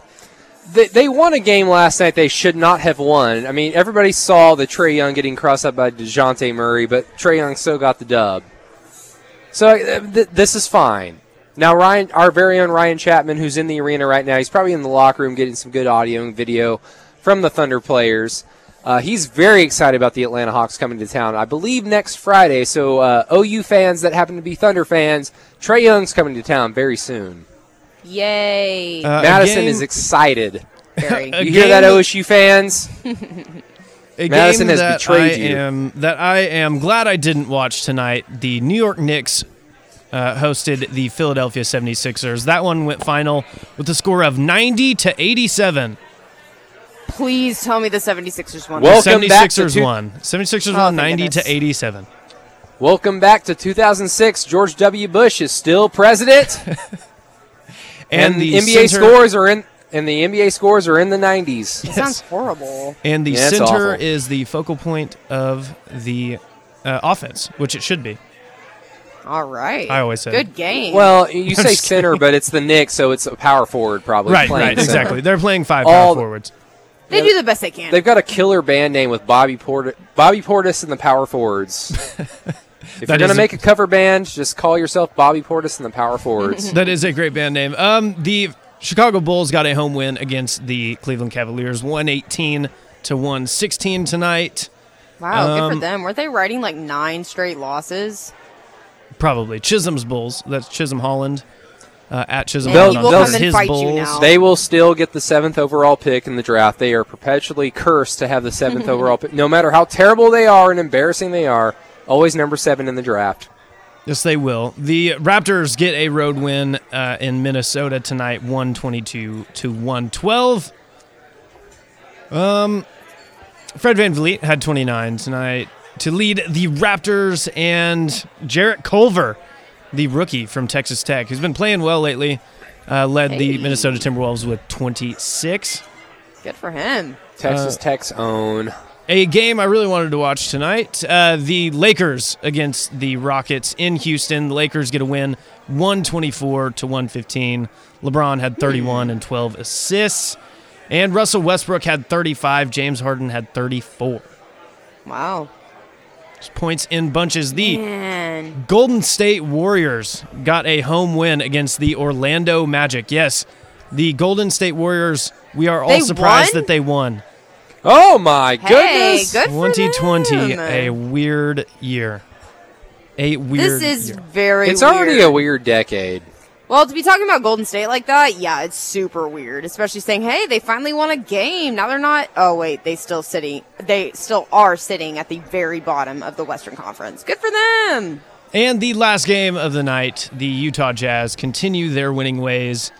they, they won a game last night they should not have won. I mean, everybody saw the Trae Young getting crossed up by Dejounte Murray, but Trae Young still got the dub. So uh, th- this is fine. Now, Ryan, our very own Ryan Chapman, who's in the arena right now, he's probably in the locker room getting some good audio and video from the Thunder players. Uh, he's very excited about the Atlanta Hawks coming to town. I believe next Friday. So uh, OU fans that happen to be Thunder fans, Trae Young's coming to town very soon. Yay. uh, Madison game- is excited. Very. You hear that, OSU fans? a Madison game has that betrayed I you. Am, that I am glad I didn't watch tonight. The New York Knicks uh, hosted the Philadelphia 76ers. That one went final with a score of 90 to 87. Please tell me the 76ers won. Well- The Welcome back to 76ers two- won. 76ers Oh, won thank 90 goodness. to 87. Welcome back to 2006. George W. Bush is still president, and, the, NBA center- scores are in. And the NBA scores are in the 90s. It sounds horrible. And the Yeah, center awful. is the focal point of the uh, offense, which it should be. All right. I always say Good game. Well, you say just center, but it's the Knicks, so it's a power forward probably. right, playing right, center. exactly. They're playing five All- power forwards. they do the best they can. They've got a killer band name with Bobby Portis, Bobby Portis and the Power Forwards. if That you're gonna a- make a cover band, just call yourself Bobby Portis and the Power Forwards. That is a great band name. Um, the Chicago Bulls got a home win against the Cleveland Cavaliers, 118 to 116 tonight. wow, good um, for them. Weren't they riding like nine straight losses? Probably Chisholm's Bulls. That's Chisholm Holland. Uh, at Chisholm They'll- he Holland. will they'll- come and his fight Bulls. you now. They will still get the seventh overall pick in the draft. They are perpetually cursed to have the seventh overall pick. No matter how terrible they are and embarrassing they are, always number seven in the draft. Yes, they will. The Raptors get a road win uh, in Minnesota tonight, 122 to 112. Um, Fred VanVleet had 29 tonight to lead the Raptors, and Jarrett Culver, the rookie from Texas Tech, who's been playing well lately, uh, led the Minnesota Timberwolves with 26. Good for him. Texas Uh, Tech's own. A game I really wanted to watch tonight. Uh, the Lakers against the Rockets in Houston. The Lakers get a win 124 to 115. LeBron had 31 and 12 assists. And Russell Westbrook had 35. James Harden had 34. Wow. Just points in bunches. The Man. Golden State Warriors got a home win against the Orlando Magic. Yes, the Golden State Warriors, we are all They surprised won? that they won. Oh my Hey, goodness! good for 2020, them. a weird year. A weird This is year. very It's already a weird. weird decade. Well, to be talking about Golden State like that, yeah, it's super weird. Especially saying, "Hey, they finally won a game." Now they're not. Oh wait, they still sitting. They still are sitting at the very bottom of the Western Conference. Good for them. And the last game of the night, the Utah Jazz continue their winning ways,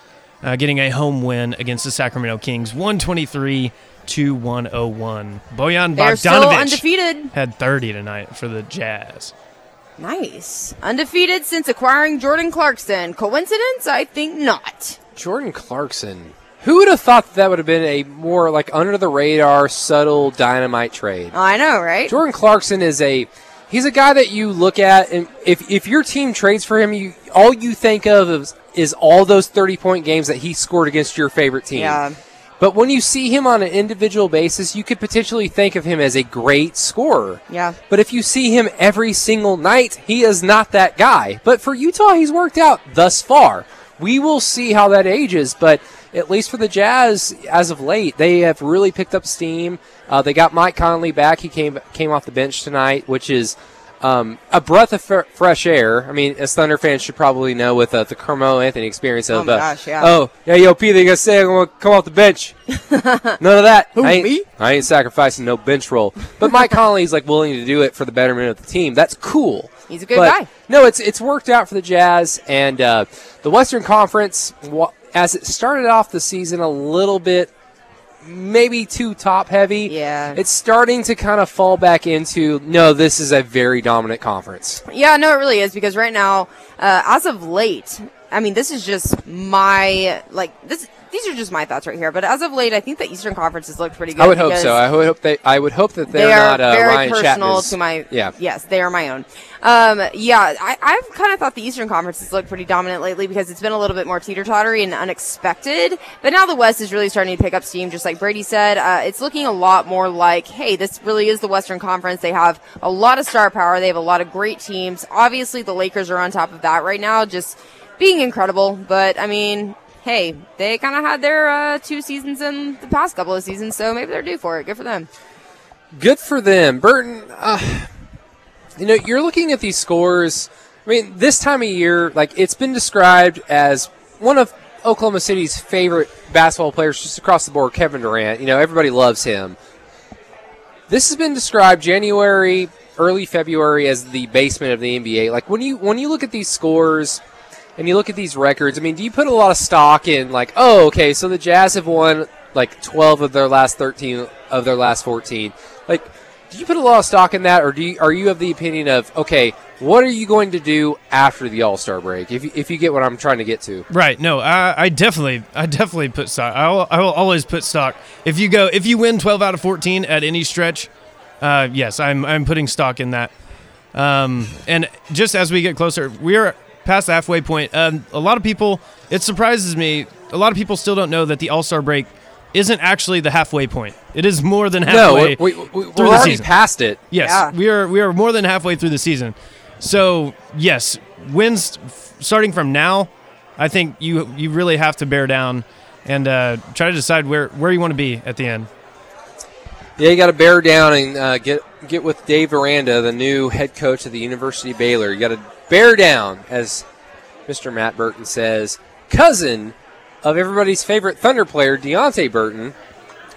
uh, getting a home win against the Sacramento Kings, 123 to 101. Bojan They're still Bogdanovic undefeated. had 30 tonight for the Jazz. Nice, undefeated since acquiring Jordan Clarkson. Coincidence? I think not. Jordan Clarkson. Who would have thought that would have been a more like under the radar, subtle dynamite trade? Oh, I know, right? Jordan Clarkson is a he's a guy that you look at and if if your team trades for him, you all you think of is, is all those 30 point games that he scored against your favorite team. Yeah. But when you see him on an individual basis, you could potentially think of him as a great scorer. Yeah. But if you see him every single night, he is not that guy. But for Utah, he's worked out thus far. We will see how that ages, but at least for the Jazz, as of late, they have really picked up steam. Uh, they got Mike Conley back. He came came off the bench tonight, which is um, a breath of fr- fresh air. I mean, as Thunder fans should probably know with uh, the Carmelo Anthony experience of, Oh uh, gosh, yeah. oh, yeah, yo, P, they gonna say I'm gonna come off the bench. None of that. Who, I ain't, me? I ain't sacrificing no bench role. But Mike Conley's like willing to do it for the betterment of the team. That's cool. He's a good But, guy. No, it's it's worked out for the Jazz and uh, the Western Conference. As it started off the season a little bit, maybe too top heavy. Yeah. it's starting to kind of fall back into no. This is a very dominant conference. Yeah, no, it really is because right now, uh, as of late, I mean, this is just my like this. These are just my thoughts right here. But as of late, I think the Eastern Conference has looked pretty good. I would hope so. I would hope they. I would hope that they're they are not uh, very Ryan personal Chapman's- to my. Yeah. Yes, they are my own. Um, yeah, I, I've kind of thought the Eastern Conference has looked pretty dominant lately because it's been a little bit more teeter tottery and unexpected. But now the West is really starting to pick up steam, just like Brady said. Uh, it's looking a lot more like, hey, this really is the Western Conference. They have a lot of star power. They have a lot of great teams. Obviously, the Lakers are on top of that right now, just being incredible. But I mean. Hey, they kind of had their uh, two seasons in the past couple of seasons, so maybe they're due for it. Good for them. Good for them, Burton. Uh, you know, you're looking at these scores. I mean, this time of year, like it's been described as one of Oklahoma City's favorite basketball players, just across the board. Kevin Durant. You know, everybody loves him. This has been described January, early February as the basement of the NBA. Like when you when you look at these scores and you look at these records, I mean, do you put a lot of stock in like, oh, okay, so the Jazz have won like 12 of their last 13 of their last 14. Like, do you put a lot of stock in that, or do you, are you of the opinion of, okay, what are you going to do after the All Star break? If you, if you get what I'm trying to get to. Right. No, I, I definitely, I definitely put stock. I will, I will always put stock. If you go, if you win 12 out of 14 at any stretch, uh, yes, I'm, I'm putting stock in that. Um, and just as we get closer, we are past the halfway point. Um, a lot of people, it surprises me. A lot of people still don't know that the All Star break isn't actually the halfway point. It is more than No, halfway. we, we, we, we're through the already season. past it. Yes, Yeah. we are. We are more than halfway through the season. So yes, wins starting from now. I think you you really have to bear down and uh, try to decide where where you want to be at the end. Yeah, you got to bear down and uh, get get with Dave Aranda, the new head coach of the University of Baylor. You got to bear down, as Mr. Matt Burton says, cousin of everybody's favorite Thunder player, Deonte Burton,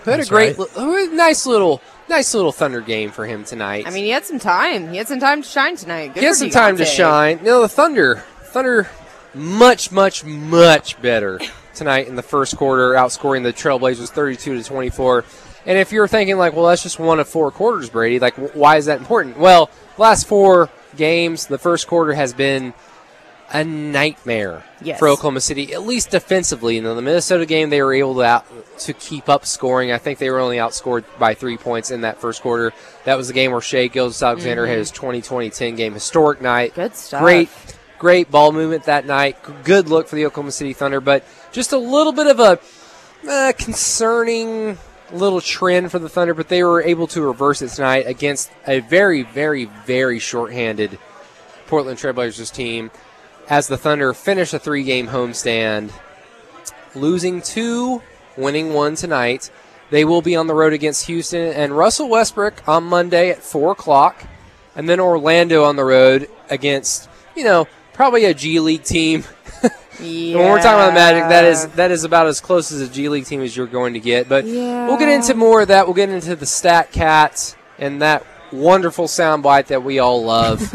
who had That's a great, right. li- who had a nice little, nice little Thunder game for him tonight. I mean, he had some time. He had some time to shine tonight. Good he had for some time to Deonte. shine. No, the Thunder, Thunder, much, much, much better tonight in the first quarter, outscoring the Trailblazers 32 to 24. And if you're thinking like, well, that's just one of four quarters, Brady. Like, why is that important? Well, last four games, the first quarter has been a nightmare Yes. for Oklahoma City, at least defensively. In the Minnesota game, they were able to out, to keep up scoring. I think they were only outscored by three points in that first quarter. That was the game where Shai Gilgeous-Alexander had his 2020-10 game, historic night. Mm-hmm. Good stuff. Great, great ball movement that night. Good look for the Oklahoma City Thunder, but just a little bit of a uh, concerning little trend for the Thunder. But they were able to reverse it tonight against a very, very, very shorthanded Portland Trailblazers team as the Thunder finish a three game homestand, losing two, winning one tonight. They will be on the road against Houston and Russell Westbrook on Monday at 4 o'clock, and then Orlando on the road against, you know, probably a G League team. Yeah. When we're talking about the Magic, that is that is about as close as a G League team as you're going to get. But we'll get into more of that. We'll get into the stat cats and that wonderful soundbite that we all love.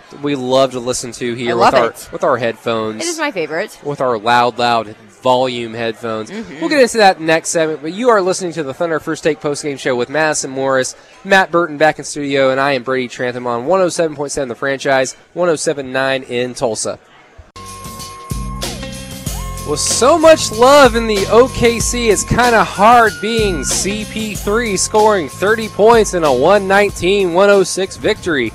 we love to listen to here with our it. with our headphones It is my favorite. with our loud, loud volume headphones. Mm-hmm. We'll get into that next segment, but you are listening to the Thunder First Take postgame show with Madison Morris, Matt Burton back in studio, and I am Brady Trantham on 107.7 The Franchise, 107.9 in Tulsa. With so much love in the OKC, it's kind of hard being CP3 scoring 30 points in a 119 106 victory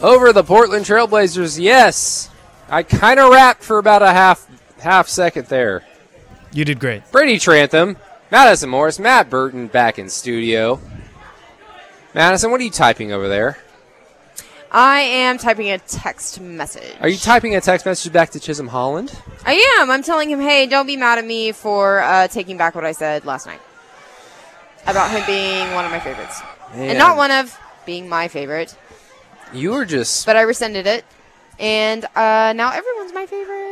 over the Portland Trailblazers. Yes, I kind of rapped for about a half half second there. You did great. Brady Trantham, Madison Morris, Matt Burton back in studio. Madison, what are you typing over there? I am typing a text message. Are you typing a text message back to Chisholm Holland? I am. I'm telling him, hey, don't be mad at me for uh, taking back what I said last night about him being one of my favorites, and not one of being my favorite. You were just But I rescinded it, and uh, now everyone's my favorite.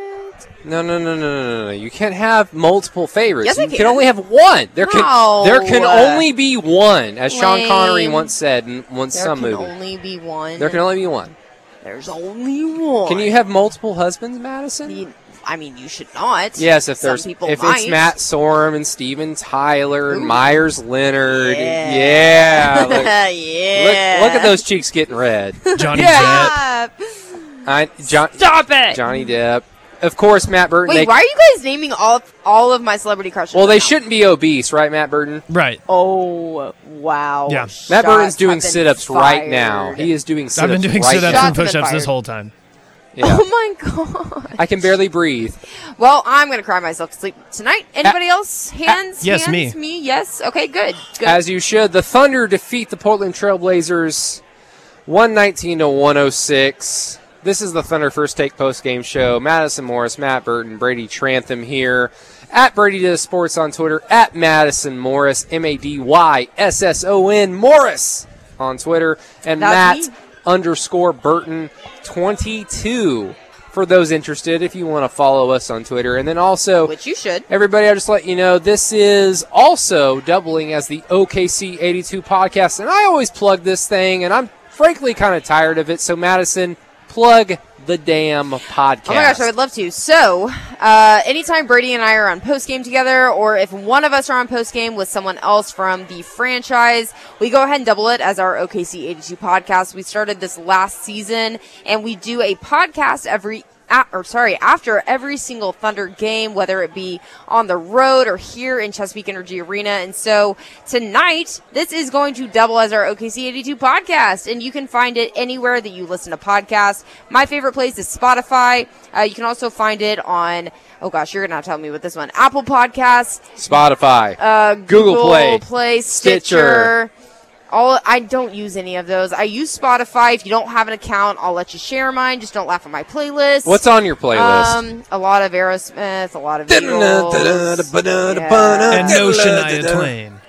No, no, no, no, no, no, no. You can't have multiple favorites. Yes, I you can. can. only have one. There No. can there can only be one, as Sean Connery once said in one There some movie. There can only be one. There can only be one. There's only one. Can you have multiple husbands, Madison? You- I mean, you should not. Yes, if Some there's people if might. it's Matt Sorum and Steven Tyler and Meyers Leonard, Yeah. yeah, look, yeah. look, look at those cheeks getting red. Johnny Yeah. Depp. I, John, Stop it. Johnny Depp, of course, Matt Burton. Wait, they, why are you guys naming all all of my celebrity crushes? well, they now? shouldn't be obese, right, Matt Burton? Right. Oh wow! Yeah. Matt Burton's doing sit-ups right now. He is doing sit-ups I've been doing right sit-ups now. and Shots have been push-ups this whole time. Yeah. Oh my god! I can barely breathe. Well, I'm gonna cry myself to sleep tonight. Anybody else? Hands? yes, hands, me. Me? Yes. Okay. Good. Good. As you should. The Thunder defeat the Portland Trailblazers 119 to 106. This is the Thunder First Take post game show. Madison Morris, Matt Burton, Brady Trantham here. At Brady Does Sports on Twitter. At Madison Morris, M A D Y S S O N Morris on Twitter. And That's Matt me. underscore Burton 22 for those interested if you want to follow us on Twitter. And then also. Which you should. Everybody, I just let you know this is also doubling as the OKC 82 podcast, and I always plug this thing, and I'm frankly kind of tired of it. So, Madison, plug the damn podcast. Oh my gosh, I would love to. So, uh, anytime Brady and I are on post game together, or if one of us are on post game with someone else from the franchise, we go ahead and double it as our OKC 82 podcast. We started this last season, and we do a podcast every. Or sorry, after every single Thunder game, whether it be on the road or here in Chesapeake Energy Arena. And so tonight, this is going to double as our OKC 82 podcast, and you can find it anywhere that you listen to podcasts. My favorite place is Spotify. Uh, you can also find it on, oh gosh, you're going to have to tell me with this one Apple Podcasts, Spotify. uh, Google Google, Play, Play, Stitcher. Stitcher. All I don't use any of those. I use Spotify. If you don't have an account, I'll let you share mine. Just don't laugh at my playlist. What's on your playlist? Um, a lot of Aerosmith, a lot of Beatles, yeah. And no Shania Twain.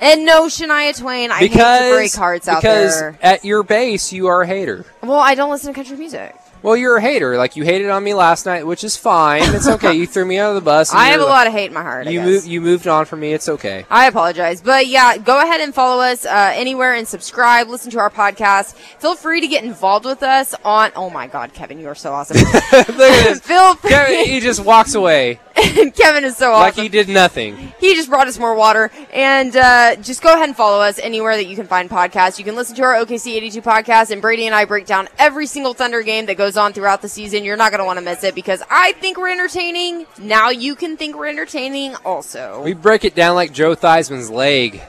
and no Shania Twain. I hate to break hearts out because there. Because at your base you are a hater. Well, I don't listen to country music. Well, you're a hater. Like you hated on me last night, which is fine. It's okay. you threw me under the bus. I have a lot of hate in my heart. You moved. You moved on from me. It's okay. I apologize. But yeah, go ahead and follow us uh, anywhere and subscribe. Listen to our podcast. Feel free to get involved with us on. Oh my God, Kevin, you are so awesome. Look at this. Feel free. Kevin, he just walks away Kevin is so awesome. like awesome. he did nothing. He just brought us more water. And uh, just go ahead and follow us anywhere that you can find podcasts. You can listen to our OKC 82 podcast, and Brady and I break down every single Thunder game that goes on throughout the season. You're not going to want to miss it because I think we're entertaining. Now you can think we're entertaining also. We break it down like Joe Theismann's leg.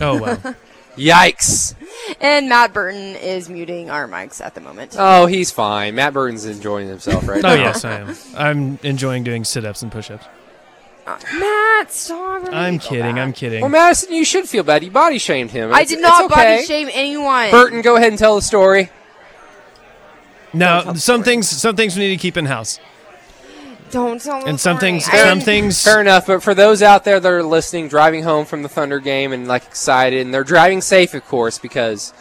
Oh well. Yikes. And Matt Burton is muting our mics at the moment. Oh, he's fine. Matt Burton's enjoying himself right oh, now. Oh yes, I am. I'm enjoying doing sit-ups and push-ups. Uh, Matt, stop. I'm kidding. back. I'm kidding. Well, Madison, you should feel bad. You body shamed him. I did not okay. body shame anyone. Burton, go ahead and tell the story. Now, tell the some story. things, some things we need to keep in house, Don't tell me. and some things, I some didn't- things. Fair enough, but for those out there that are listening, driving home from the Thunder game and like excited, and they're driving safe, of course, because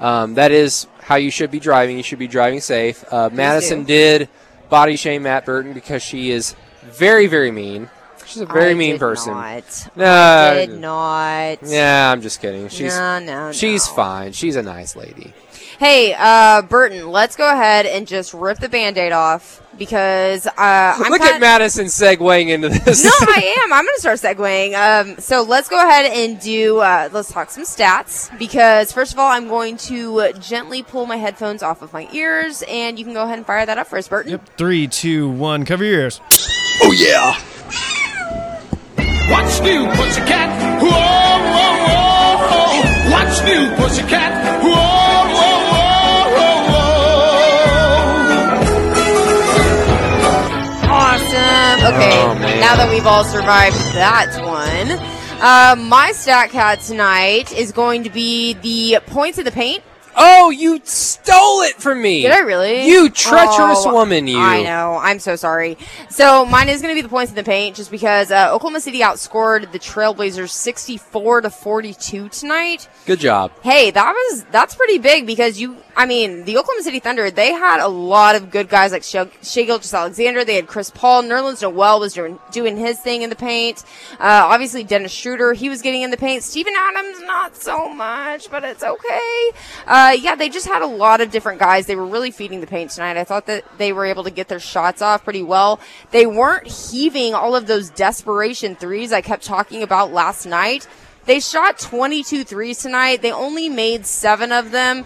um, that is how you should be driving. You should be driving safe. Uh, Madison do. did body shame Matt Burton because she is very, very mean. She's a very I mean did person. Not. No, I did not. Yeah, I'm just kidding. She's No, no, she's fine. She's a nice lady. Hey, uh, Burton, let's go ahead and just rip the band-aid off because uh, I'm Look kind at Madison segueing into this. no, I am. I'm going to start segueing. Um, so let's go ahead and do. Uh, let's talk some stats because first of all, I'm going to uh, gently pull my headphones off of my ears, and you can go ahead and fire that up for us, Burton. Yep. Three, two, one. Cover your ears. Oh yeah. What's new, pussycat? Whoa, whoa, whoa, whoa. What's new, pussycat? Whoa, whoa, whoa, Okay, Oh, now that we've all survived that one, uh, my stat cat tonight is going to be the points of the paint. oh, you stole it from me. Did I really? You treacherous Oh, woman, you. I know. I'm so sorry. So mine is going to be the points in the paint, just because uh, Oklahoma City outscored the Trailblazers 64 to 42 tonight. Good job. Hey, that was that's pretty big because you. I mean, the Oklahoma City Thunder they had a lot of good guys like Shai Shai Alexander. They had Chris Paul. Nerlens Noel was doing doing his thing in the paint. Uh, obviously, Dennis Schroeder he was getting in the paint. Steven Adams not so much, but it's okay. Uh, yeah, they just had a lot of different guys. They were really feeding the paint tonight. I thought that they were able to get their shots off pretty well. They weren't heaving all of those desperation threes I kept talking about last night. They shot 22 threes tonight. They only made seven of them.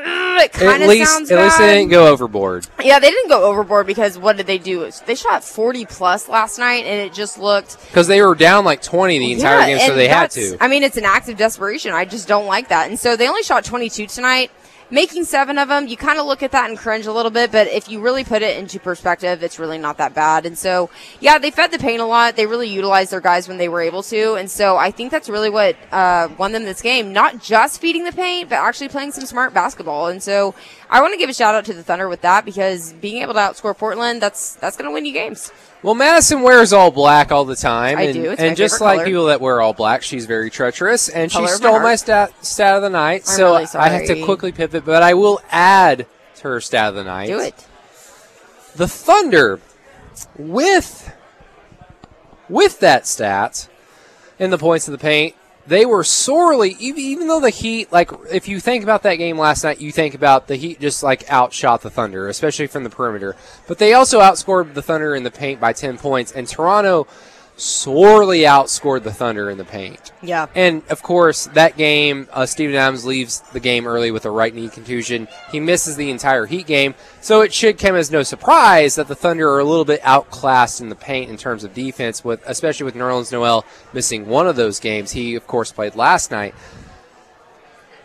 It kind At of least, sounds at least they didn't go overboard. Yeah, they didn't go overboard because what did they do? They shot 40 plus last night, and it just looked Because they were down like 20 the entire yeah, game, so they had to. I mean, it's an act of desperation. I just don't like that. And so they only shot 22 tonight. Making seven of them, you kind of look at that and cringe a little bit, but if you really put it into perspective, it's really not that bad. And so, yeah, they fed the paint a lot. They really utilized their guys when they were able to. And so I think that's really what uh, won them this game. Not just feeding the paint, but actually playing some smart basketball. And so I want to give a shout out to the Thunder with that because being able to outscore Portland, that's that's going to win you games. Well, Madison wears all black all the time. I and, do. It's and just like color. people that wear all black, she's very treacherous, and Color she stole my stat stat of the night. I'm so really I have to quickly pivot, but I will add to her stat of the night. Do it. The Thunder, with with that stat in the points of the paint, they were sorely even, though the Heat, like if you think about that game last night, you think about the Heat just like outshot the Thunder, especially from the perimeter. But they also outscored the Thunder in the paint by ten points, and Toronto sorely outscored the Thunder in the paint. Yeah. And of course, that game, uh, Steven Adams leaves the game early with a right knee contusion. He misses the entire Heat game, so it should come as no surprise that the Thunder are a little bit outclassed in the paint in terms of defense, with especially with Nerlens Noel missing one of those games. He, of course, played last night.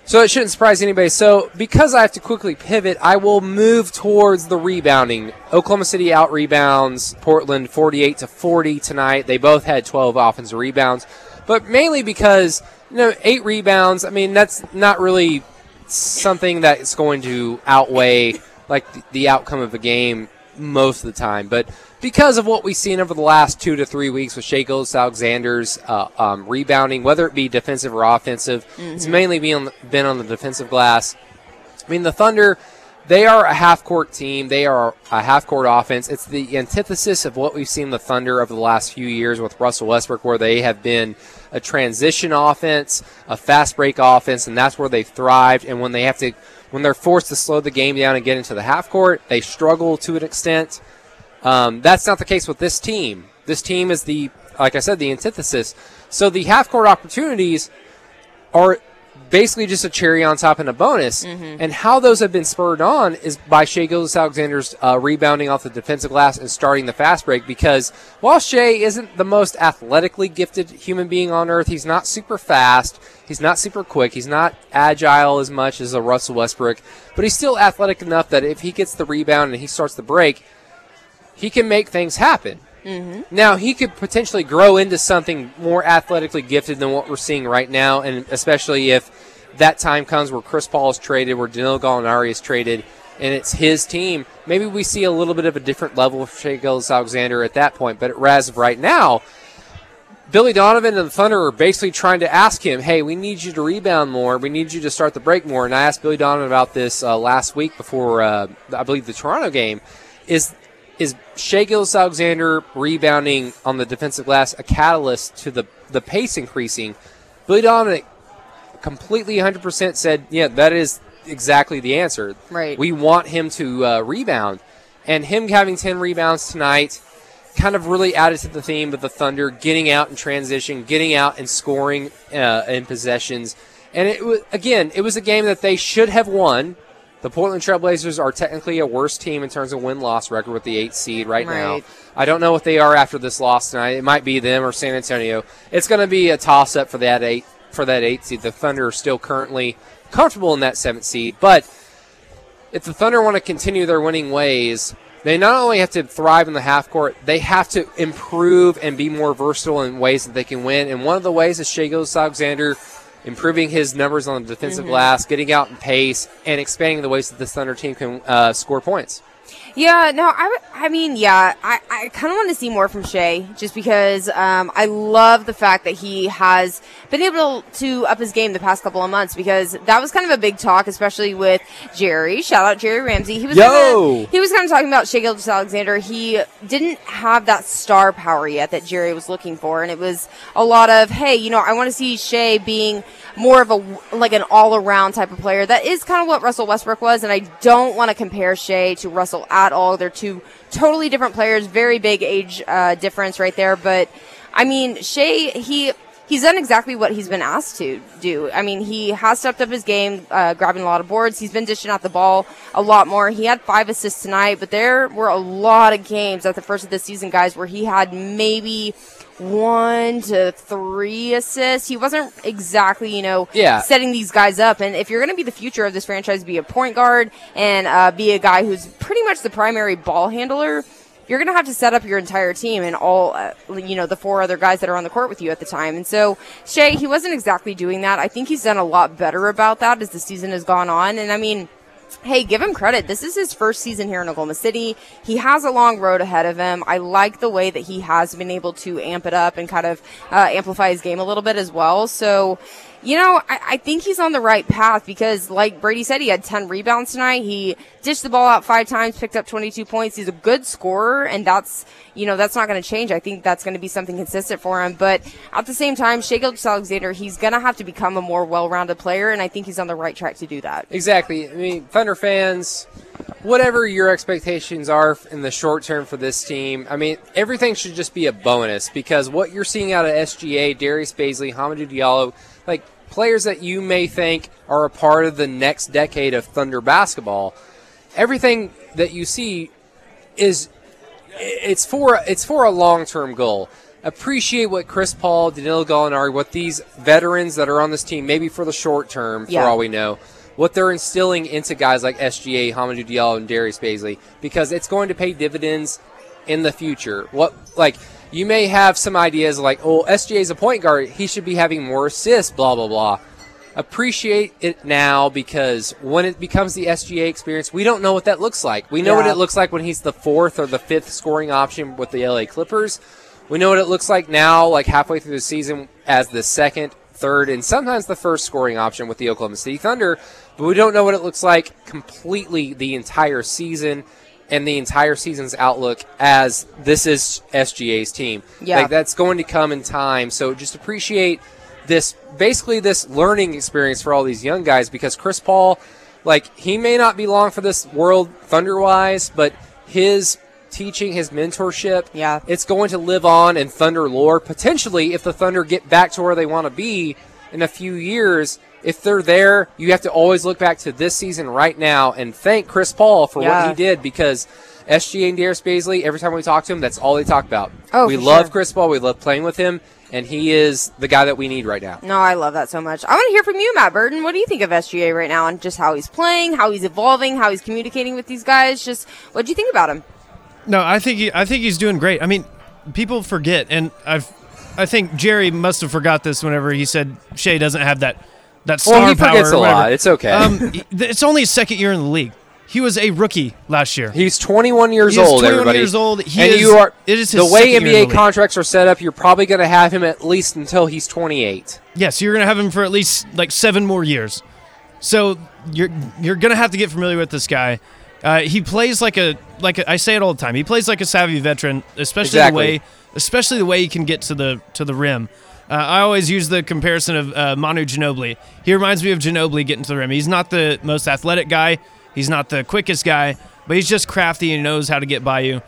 So it shouldn't surprise anybody. So because I have to quickly pivot, I will move towards the rebounding. Oklahoma City out rebounds Portland 48 to 40 tonight. They both had 12 offensive rebounds, but mainly because you know eight rebounds. I mean that's not really something that's going to outweigh like the, outcome of a game most of the time, but because of what we've seen over the last two to three weeks with Shai Alexander's uh, um, rebounding, whether it be defensive or offensive, it's mainly been on, the, been on the defensive glass. I mean, the Thunder, they are a half court team. They are a half court offense. It's the antithesis of what we've seen the Thunder over the last few years with Russell Westbrook, where they have been a transition offense, a fast break offense, and that's where they've thrived. And when they have to, when they're forced to slow the game down and get into the half court, they struggle to an extent. Um, that's not the case with this team. This team is the, like I said, the antithesis. So the half court opportunities are basically just a cherry on top and a bonus. And how those have been spurred on is by Shai Gilgeous-Alexander's uh, rebounding off the defensive glass and starting the fast break. Because while Shai isn't the most athletically gifted human being on earth, he's not super fast. He's not super quick. He's not agile as much as a Russell Westbrook, but he's still athletic enough that if he gets the rebound and he starts the break, he can make things happen. Now he could potentially grow into something more athletically gifted than what we're seeing right now, and especially if that time comes where Chris Paul is traded, where Danilo Gallinari is traded, and it's his team. Maybe we see a little bit of a different level of Shai Gilgeous-Alexander at that point. But as of right now, Billy Donovan and the Thunder are basically trying to ask him, "Hey, we need you to rebound more. We need you to start the break more." And I asked Billy Donovan about this uh, last week before, uh, I believe, the Toronto game. Is is Shai Gilgeous-Alexander rebounding on the defensive glass a catalyst to the the pace increasing? Billy Donovan completely 100% said, yeah, that is exactly the answer. Right. We want him to uh, rebound. And him having 10 rebounds tonight kind of really added to the theme of the Thunder getting out in transition, getting out and scoring uh, in possessions. And it was, again, it was a game that they should have won. The Portland Trailblazers are technically a worse team in terms of win loss record with the eight seed right, now. I don't know what they are after this loss tonight. It might be them or San Antonio. It's going to be a toss up for that eight for that eight seed. The Thunder are still currently comfortable in that seventh seed, but if the Thunder want to continue their winning ways, they not only have to thrive in the half court, they have to improve and be more versatile in ways that they can win. And one of the ways is Shai Gilgeous-Alexander improving his numbers on the defensive glass, getting out in pace, and expanding the ways that this Thunder team can uh, score points. Yeah, no, I, I mean, yeah, I, I kind of want to see more from Shai just because um, I love the fact that he has been able to up his game the past couple of months because that was kind of a big talk, especially with Jerry. Shout out Jerry Ramsey. He was Yo! Kinda, he was kind of talking about Shai Gilgeous-Alexander. He didn't have that star power yet that Jerry was looking for, and it was a lot of, hey, you know, I want to see Shai being more of a like an all around type of player. That is kind of what Russell Westbrook was, and I don't want to compare Shai to Russell at all. They're two totally different players, very big age uh, difference right there. But I mean, Shai, he he's done exactly what he's been asked to do. I mean, he has stepped up his game, uh, grabbing a lot of boards. He's been dishing out the ball a lot more. He had five assists tonight, but there were a lot of games at the first of the season, guys, where he had maybe one to three assists. He wasn't exactly, you know, Yeah. setting these guys up. And if you're going to be the future of this franchise, be a point guard and uh, be a guy who's pretty much the primary ball handler, you're going to have to set up your entire team and all, uh, you know, the four other guys that are on the court with you at the time. And so Shai, he wasn't exactly doing that. I think he's done a lot better about that as the season has gone on. And I mean, hey, give him credit. This is his first season here in Oklahoma City. He has a long road ahead of him. I like the way that he has been able to amp it up and kind of uh, amplify his game a little bit as well. So, you know, I, I think he's on the right path because, like Brady said, he had 10 rebounds tonight. He dished the ball out five times, picked up 22 points. He's a good scorer, and that's, you know, that's not going to change. I think that's going to be something consistent for him. But at the same time, Shai Gilgeous-Alexander, he's going to have to become a more well rounded player, and I think he's on the right track to do that. Exactly. I mean, Thunder fans, whatever your expectations are in the short term for this team, I mean, everything should just be a bonus because what you're seeing out of SGA, Darius Bazley, Hamidou Diallo, like players that you may think are a part of the next decade of Thunder basketball, everything that you see is it's for it's for a long term goal. Appreciate what Chris Paul, Danilo Gallinari, what these veterans that are on this team, maybe for the short term, Yeah. for all we know, what they're instilling into guys like SGA, Hamidou Diallo, and Darius Bazley, because it's going to pay dividends in the future. What like you may have some ideas like, oh, SGA is a point guard, he should be having more assists, blah blah blah. Appreciate it now because when it becomes the SGA experience, we don't know what that looks like. We know what it looks like when he's the fourth or the fifth scoring option with the LA Clippers. We know what it looks like now, like halfway through the season, as the second, third, and sometimes the first scoring option with the Oklahoma City Thunder. But we don't know what it looks like completely the entire season and the entire season's outlook as this is SGA's team. Yeah. Like that's going to come in time. So just appreciate this basically this learning experience for all these young guys because Chris Paul, like he may not be long for this world thunder wise, but his teaching, his mentorship, Yeah. it's going to live on in Thunder lore. Potentially, if the Thunder get back to where they want to be in a few years, if they're there, you have to always look back to this season right now and thank Chris Paul for Yeah. what he did because SGA and Darius Bazley, every time we talk to him, that's all they talk about. Oh, we love sure. Chris Paul. We love playing with him, and he is the guy that we need right now. No, I love that so much. I want to hear from you, Matt Burton. What do you think of SGA right now and just how he's playing, how he's evolving, how he's communicating with these guys? Just what do you think about him? No, I think he, I think he's doing great. I mean, people forget, and I've, I think Jerry must have forgot this whenever he said Shai doesn't have that that star Well, he power. forgets or a lot. It's okay. Um, it's only his second year in the league. He was a rookie last year. He's 21 years He old. 21 everybody. years old. He and is- you are it is the way in the NBA contracts are set up. You're probably going to have him at least until he's 28. Yes, you're gonna have him for at least like seven more years. So you're you're gonna have to get familiar with this guy. Uh, he plays like a like a, I say it all the time. He plays like a savvy veteran, especially Exactly. the way especially the way he can get to the to the rim. Uh, I always use the comparison of uh, Manu Ginobili. He reminds me of Ginobili getting to the rim. He's not the most athletic guy. He's not the quickest guy, but he's just crafty and knows how to get by you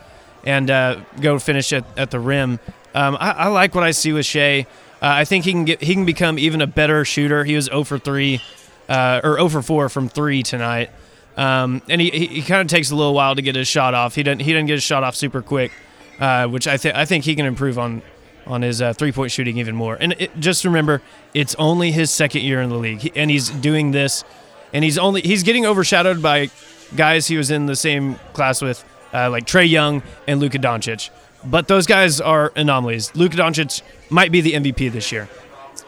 and uh, go finish at, at the rim. Um, I, I like what I see with Shai. Uh, I think he can get he can become even a better shooter. He was 0 for three, uh, or 0 for four from three tonight, um, and he, he, he kind of takes a little while to get his shot off. He didn't he didn't get his shot off super quick, uh, which I think I think he can improve on on his uh, three point shooting even more. And it, just remember, it's only his second year in the league, he, and he's doing this, and he's only he's getting overshadowed by guys he was in the same class with, uh, like Trae Young and Luka Doncic. But those guys are anomalies. Luka Doncic might be the MVP this year.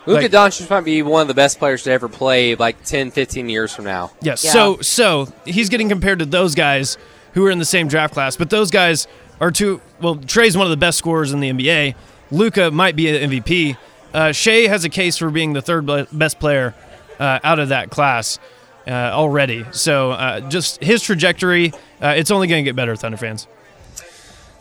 Luka Like- Doncic might be one of the best players to ever play like 10, 15 years from now. Yes. Yeah. So so he's getting compared to those guys who are in the same draft class, but those guys are two. Well, Trae's one of the best scorers in the NBA. Luka might be an MVP. Uh, Shai has a case for being the third best player uh, out of that class uh, already. So uh, just his trajectory, uh, it's only going to get better, Thunder fans.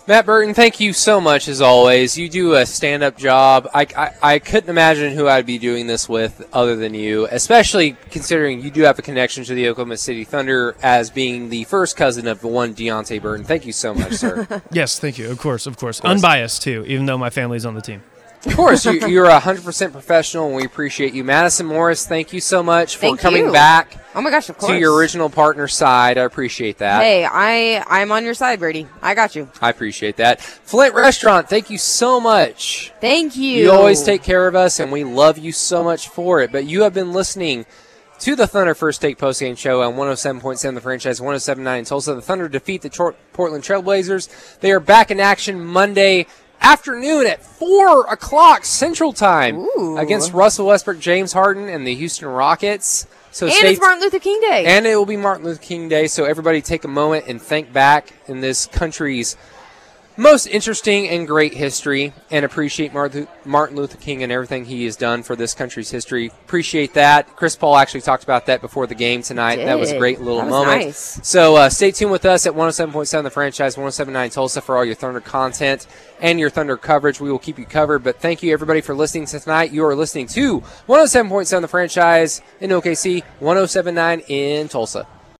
Matt Burton, thank you so much as always. You do a stand up job. I, I, I couldn't imagine who I'd be doing this with other than you, especially considering you do have a connection to the Oklahoma City Thunder as being the first cousin of the one Deonte Burton. Thank you so much, sir. Yes, thank you. Of course, of course. Unbiased too, even though my family's on the team. Of course, you, you're a 100% professional, and we appreciate you. Madison Morris, thank you so much for Thank coming you. back Oh my gosh, of course. to your original partner side. I appreciate that. Hey, I I'm on your side, Brady. I got you. I appreciate that. Flint Restaurant, thank you so much. Thank you. You always take care of us, and we love you so much for it. But you have been listening to the Thunder First Take postgame show on 107.7 The Franchise, 107.9 in Tulsa. The Thunder defeat the Portland Trailblazers. They are back in action Monday afternoon at 4 o'clock Central Time Ooh. against Russell Westbrook, James Harden, and the Houston Rockets. So And it's Martin Luther King Day. and it will be Martin Luther King Day, so everybody take a moment and think back in this country's most interesting and great history and appreciate Martin Luther King and everything he has done for this country's history. Appreciate that. Chris Paul actually talked about that before the game tonight. That was a great little moment. nice. So uh, stay tuned with us at 107.7 The Franchise, 107.9 Tulsa for all your Thunder content and your Thunder coverage. We will keep you covered. But thank you, everybody, for listening tonight. You are listening to 107.7 The Franchise in OKC, 107.9 in Tulsa.